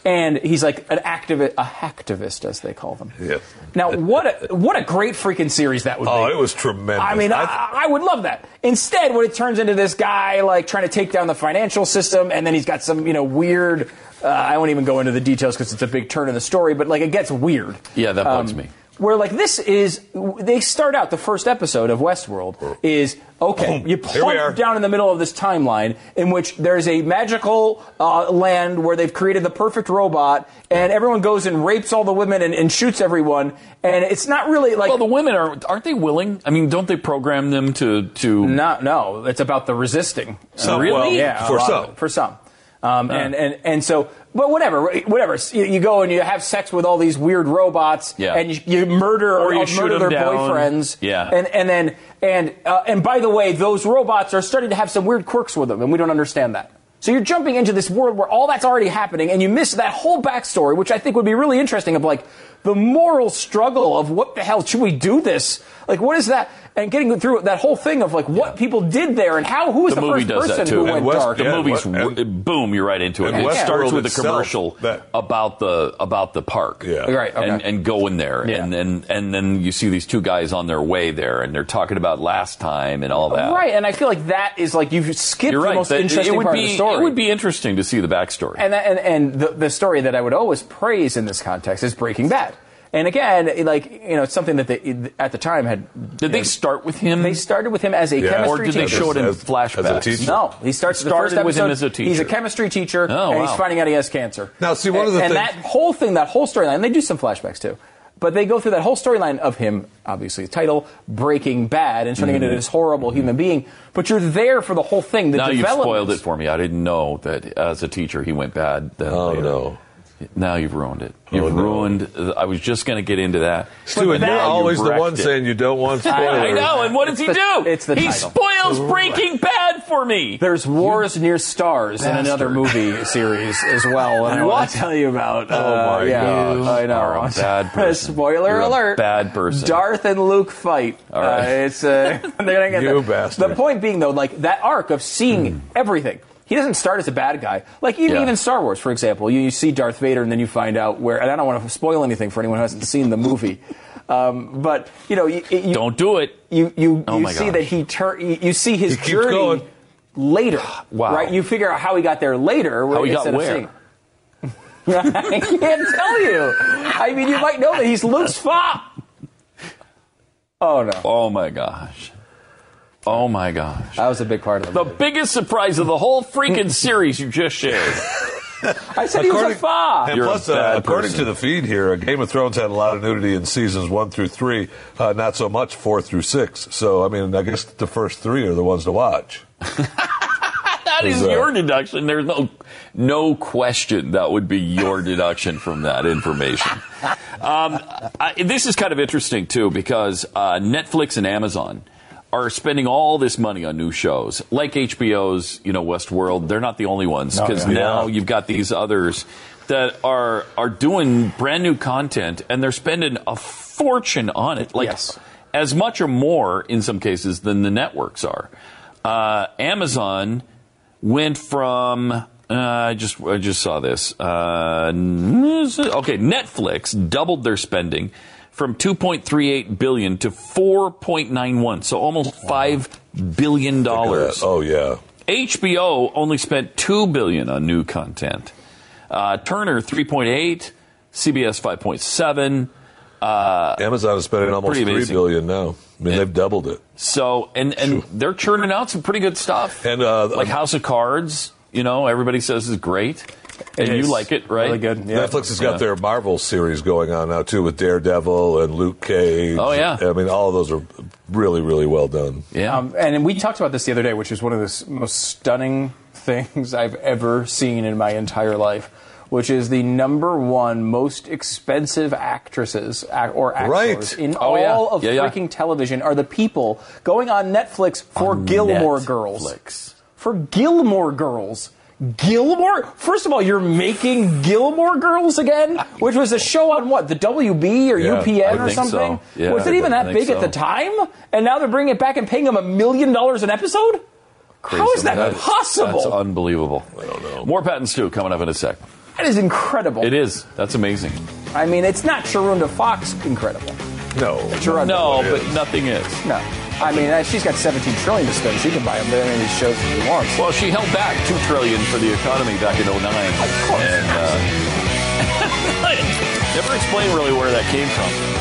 And he's like an activist, a hacktivist, as they call them. Yes. Now, what a what a great freaking series that would Oh, be. Oh, it was tremendous. I mean, I- I, I would love that. Instead, when it turns into this guy like trying to take down the financial system, and then he's got some you know weird. Uh, I won't even go into the details because it's a big turn in the story, but like it gets weird. Yeah, that bugs me. Where like this is, they start out the first episode of Westworld is okay. You plunk down in the middle of this timeline in which there's a magical uh, land where they've created the perfect robot, and everyone goes and rapes all the women and, and shoots everyone, and it's not really like Well, the women are aren't they willing? I mean, don't they program them to to? no, no, it's about the resisting. Some- Really? well, Yeah, for some. for some. Um, and, and, and so, but whatever, whatever. You, go and you have sex with all these weird robots, Yeah. and you, you murder Or you shoot murder their down. boyfriends, Yeah. and and then and uh, and by the way, those robots are starting to have some weird quirks with them, and we don't understand that. So you're jumping into this world where all that's already happening, and you miss that whole backstory, which I think would be really interesting. Of like the moral struggle of what the hell should we do this? Like, what is that? And getting through that whole thing of like what people did there and how who was The the, first does that person too. who And went West- dark. The Yeah, movie's and- w- boom, you're right into it. and It Westworld starts with a commercial that- about the about the park. Yeah. Right, okay. And, and go in there, Yeah. and, and and then you see these two guys on their way there, and they're talking about last time and all that. Right, and I feel like that is like you've skipped You're the most that- interesting it would part be of the story. it would be interesting to see the backstory. and that, and, and the, the story that I would always praise in this context is Breaking Bad. And again, like you know, it's something that they at the time had. did they know, start with him? They started with him as a Yeah. chemistry or did they teacher. show it in As- as a flashbacks? teacher? No, he starts the Started first with him episode, as a He's a chemistry teacher, Oh, and he's wow. finding out he has cancer. Now, see, one and, of the and things- that whole thing, that whole storyline, they do some flashbacks too. But they go through that whole storyline of him, obviously the title, Breaking Bad, and turning into mm-hmm. this horrible mm-hmm. human being. But you're there for the whole thing. The now you've spoiled it for me. I didn't know that as a teacher he went bad. Then Oh, later. no. Now you've ruined it. You've Oh, no. ruined. I was just going to get into that. Stu, and you're always the one it. saying you don't want spoilers. I know. And what does he the- do? it's the he title. spoils Breaking Bad for me. There's Wars Near Stars in another movie series as well. And I want to tell you about. Oh, uh, my yeah, gosh. I know. Are a bad person. Spoiler You're a alert. bad person. Darth and Luke fight. All right. Uh, it's uh, they're gonna get You there. bastard. The point being though, like that arc of seeing everything. He doesn't start as a bad guy. Like even Yeah. even Star Wars, for example, you, you see Darth Vader and then you find out where. And I don't want to spoil anything for anyone who hasn't seen the movie. Um, but you know, you, you Don't do it. you you, Oh you see gosh. that he turn. you, see his journey going. later. Wow. Right? You figure out how he got there later. How he got where? I can't tell you. I mean, you might know that he's Luke's father. Oh no, Oh my gosh. Oh my gosh. that was a big part of The the movie. biggest surprise of the whole freaking series you just shared. I said he was a fa. And You're a plus, uh, according person. to the feed here, uh, Game of Thrones had a lot of nudity in seasons one through three, uh, not so much four through six. So, I mean, I guess the first three are the ones to watch. That's That is Is, uh, your deduction. There's no no question that would be your deduction from that information. Um, I, this is kind of interesting too because uh, Netflix and Amazon are spending all this money on new shows, like HBO's, you know, Westworld. They're not the only ones No, because yeah. now Yeah. you've got these others that are are doing brand new content and they're spending a fortune on it. Like Yes. as much or more in some cases than the networks are. Uh, Amazon went from uh, I just I just saw this. Uh, okay, Netflix doubled their spending from 2.38 billion to 4.91, so almost five billion dollars. Oh yeah. HBO only spent two billion on new content. Uh, Turner 3.8, CBS 5.7. Uh, Amazon is spending almost three amazing. billion now. I mean, they've doubled it. So and and they're churning out some pretty good stuff. And uh, like House of Cards, you know, everybody says is great, and It you like it, right? Really good. Yeah. Netflix has got Yeah. their Marvel series going on now too, with Daredevil and Luke Cage. Oh, yeah. I mean, all of those are really, really well done. Yeah. Um, and we talked about this the other day, which is one of the most stunning things I've ever seen in my entire life, which is the number one most expensive actresses ac- or actors Right. in Oh, yeah. all of Yeah, yeah. television are the people going on Netflix for Gilmore Girls. For Gilmore Girls. Gilmore? First of all, you're making Gilmore Girls again, which was a show on what? The WB or Yeah, UPN I or think so. something? Yeah, was it I even that think big at the time? And now they're bringing it back and paying them a million dollars an episode? Crazy. How is that, That's possible? unbelievable. I don't know. More patents too coming up in a sec. that is incredible. It is. That's amazing. I mean, it's not Sharonda Fox incredible. No. Sharunda. No, but nothing is. No. I mean, uh, she's got 17 trillion to spend. She can buy them any of these shows that she wants. Well, she held back two trillion for the economy back in 09. Of course. And uh, never explained really where that came from.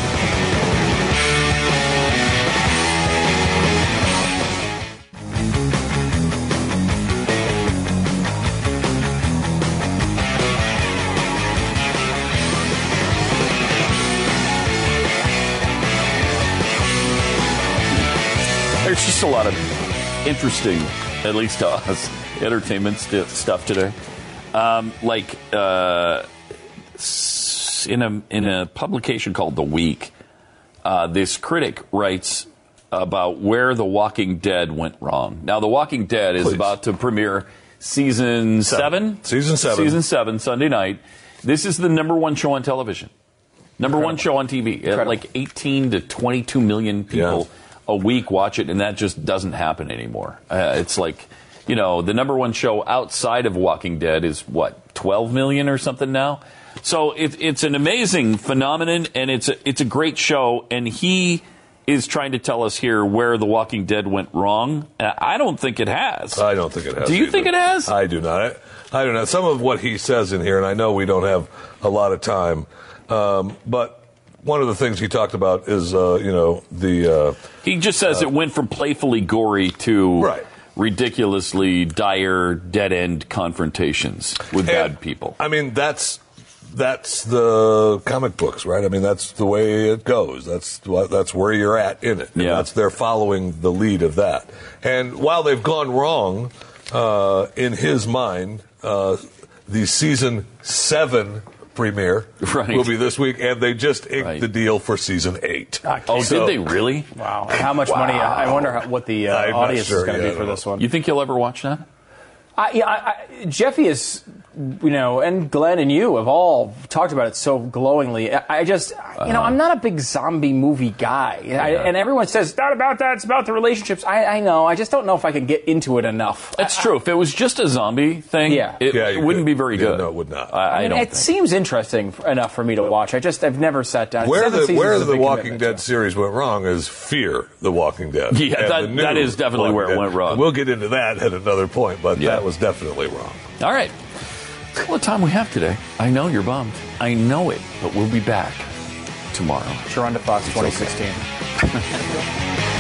There's just a lot of interesting, at least to us, entertainment st- stuff today. Um, like uh, in a in a publication called The Week, uh, this critic writes about where The Walking Dead went wrong. Now, The Walking Dead is Please. about to premiere season seven. Season seven. Season seven Sunday night. This is the number one show on television. Number one show on TV. Incredible. Like 18 to 22 million people a week watch it, and that just doesn't happen anymore. Uh, it's like, you know, the number one show outside of Walking Dead is what 12 million or something now. So it, it's an amazing phenomenon, and it's a, it's a great show. And he is trying to tell us here where The Walking Dead went wrong. Uh, I don't think it has. I don't think it has. Do you either. think it has? I do not. I, I do not. Know. Some of what he says in here, and I know we don't have a lot of time, um, but one of the things he talked about is, uh, you know, the. Uh, He just says it went from playfully gory to Right. ridiculously dire, dead end confrontations with And, bad people. I mean, that's that's the comic books, right? I mean, that's the way it goes. That's that's where you're at in it. Yeah. that's they're following the lead of that. And while they've gone wrong, uh, in his mind, uh, the season seven premiere Right. will be this week, and they just inked Right. the deal for season eight. Oh, So- did they really? Wow. And how much money? I wonder how, what the uh, audience sure is going to yet, be for this one. You think you'll ever watch that? I, yeah, I, I, Jeffy is, you know, and Glenn and you have all talked about it so glowingly. I, I just, you know, uh-huh. I'm not a big zombie movie guy, I, and everyone says it's not about that. It's about the relationships. I, I know. I just don't know if I can get into it enough. That's true. If it was just a zombie thing, Yeah. it, Yeah, it wouldn't could- be very yeah, good. no, it would not. I, I I mean, don't it think. seems interesting f- enough for me to watch. I just, I've never sat down. Where Seven the seasons where is a the Walking Dead so. series went wrong is Fear the Walking Dead. Yeah, that- that is definitely where it went Dead. wrong. We'll get into that at another point, but Yeah. that was definitely wrong. All right. That's all the time we have today. I know you're bummed. I know it, but we'll be back tomorrow. Sharonda Fox 2016.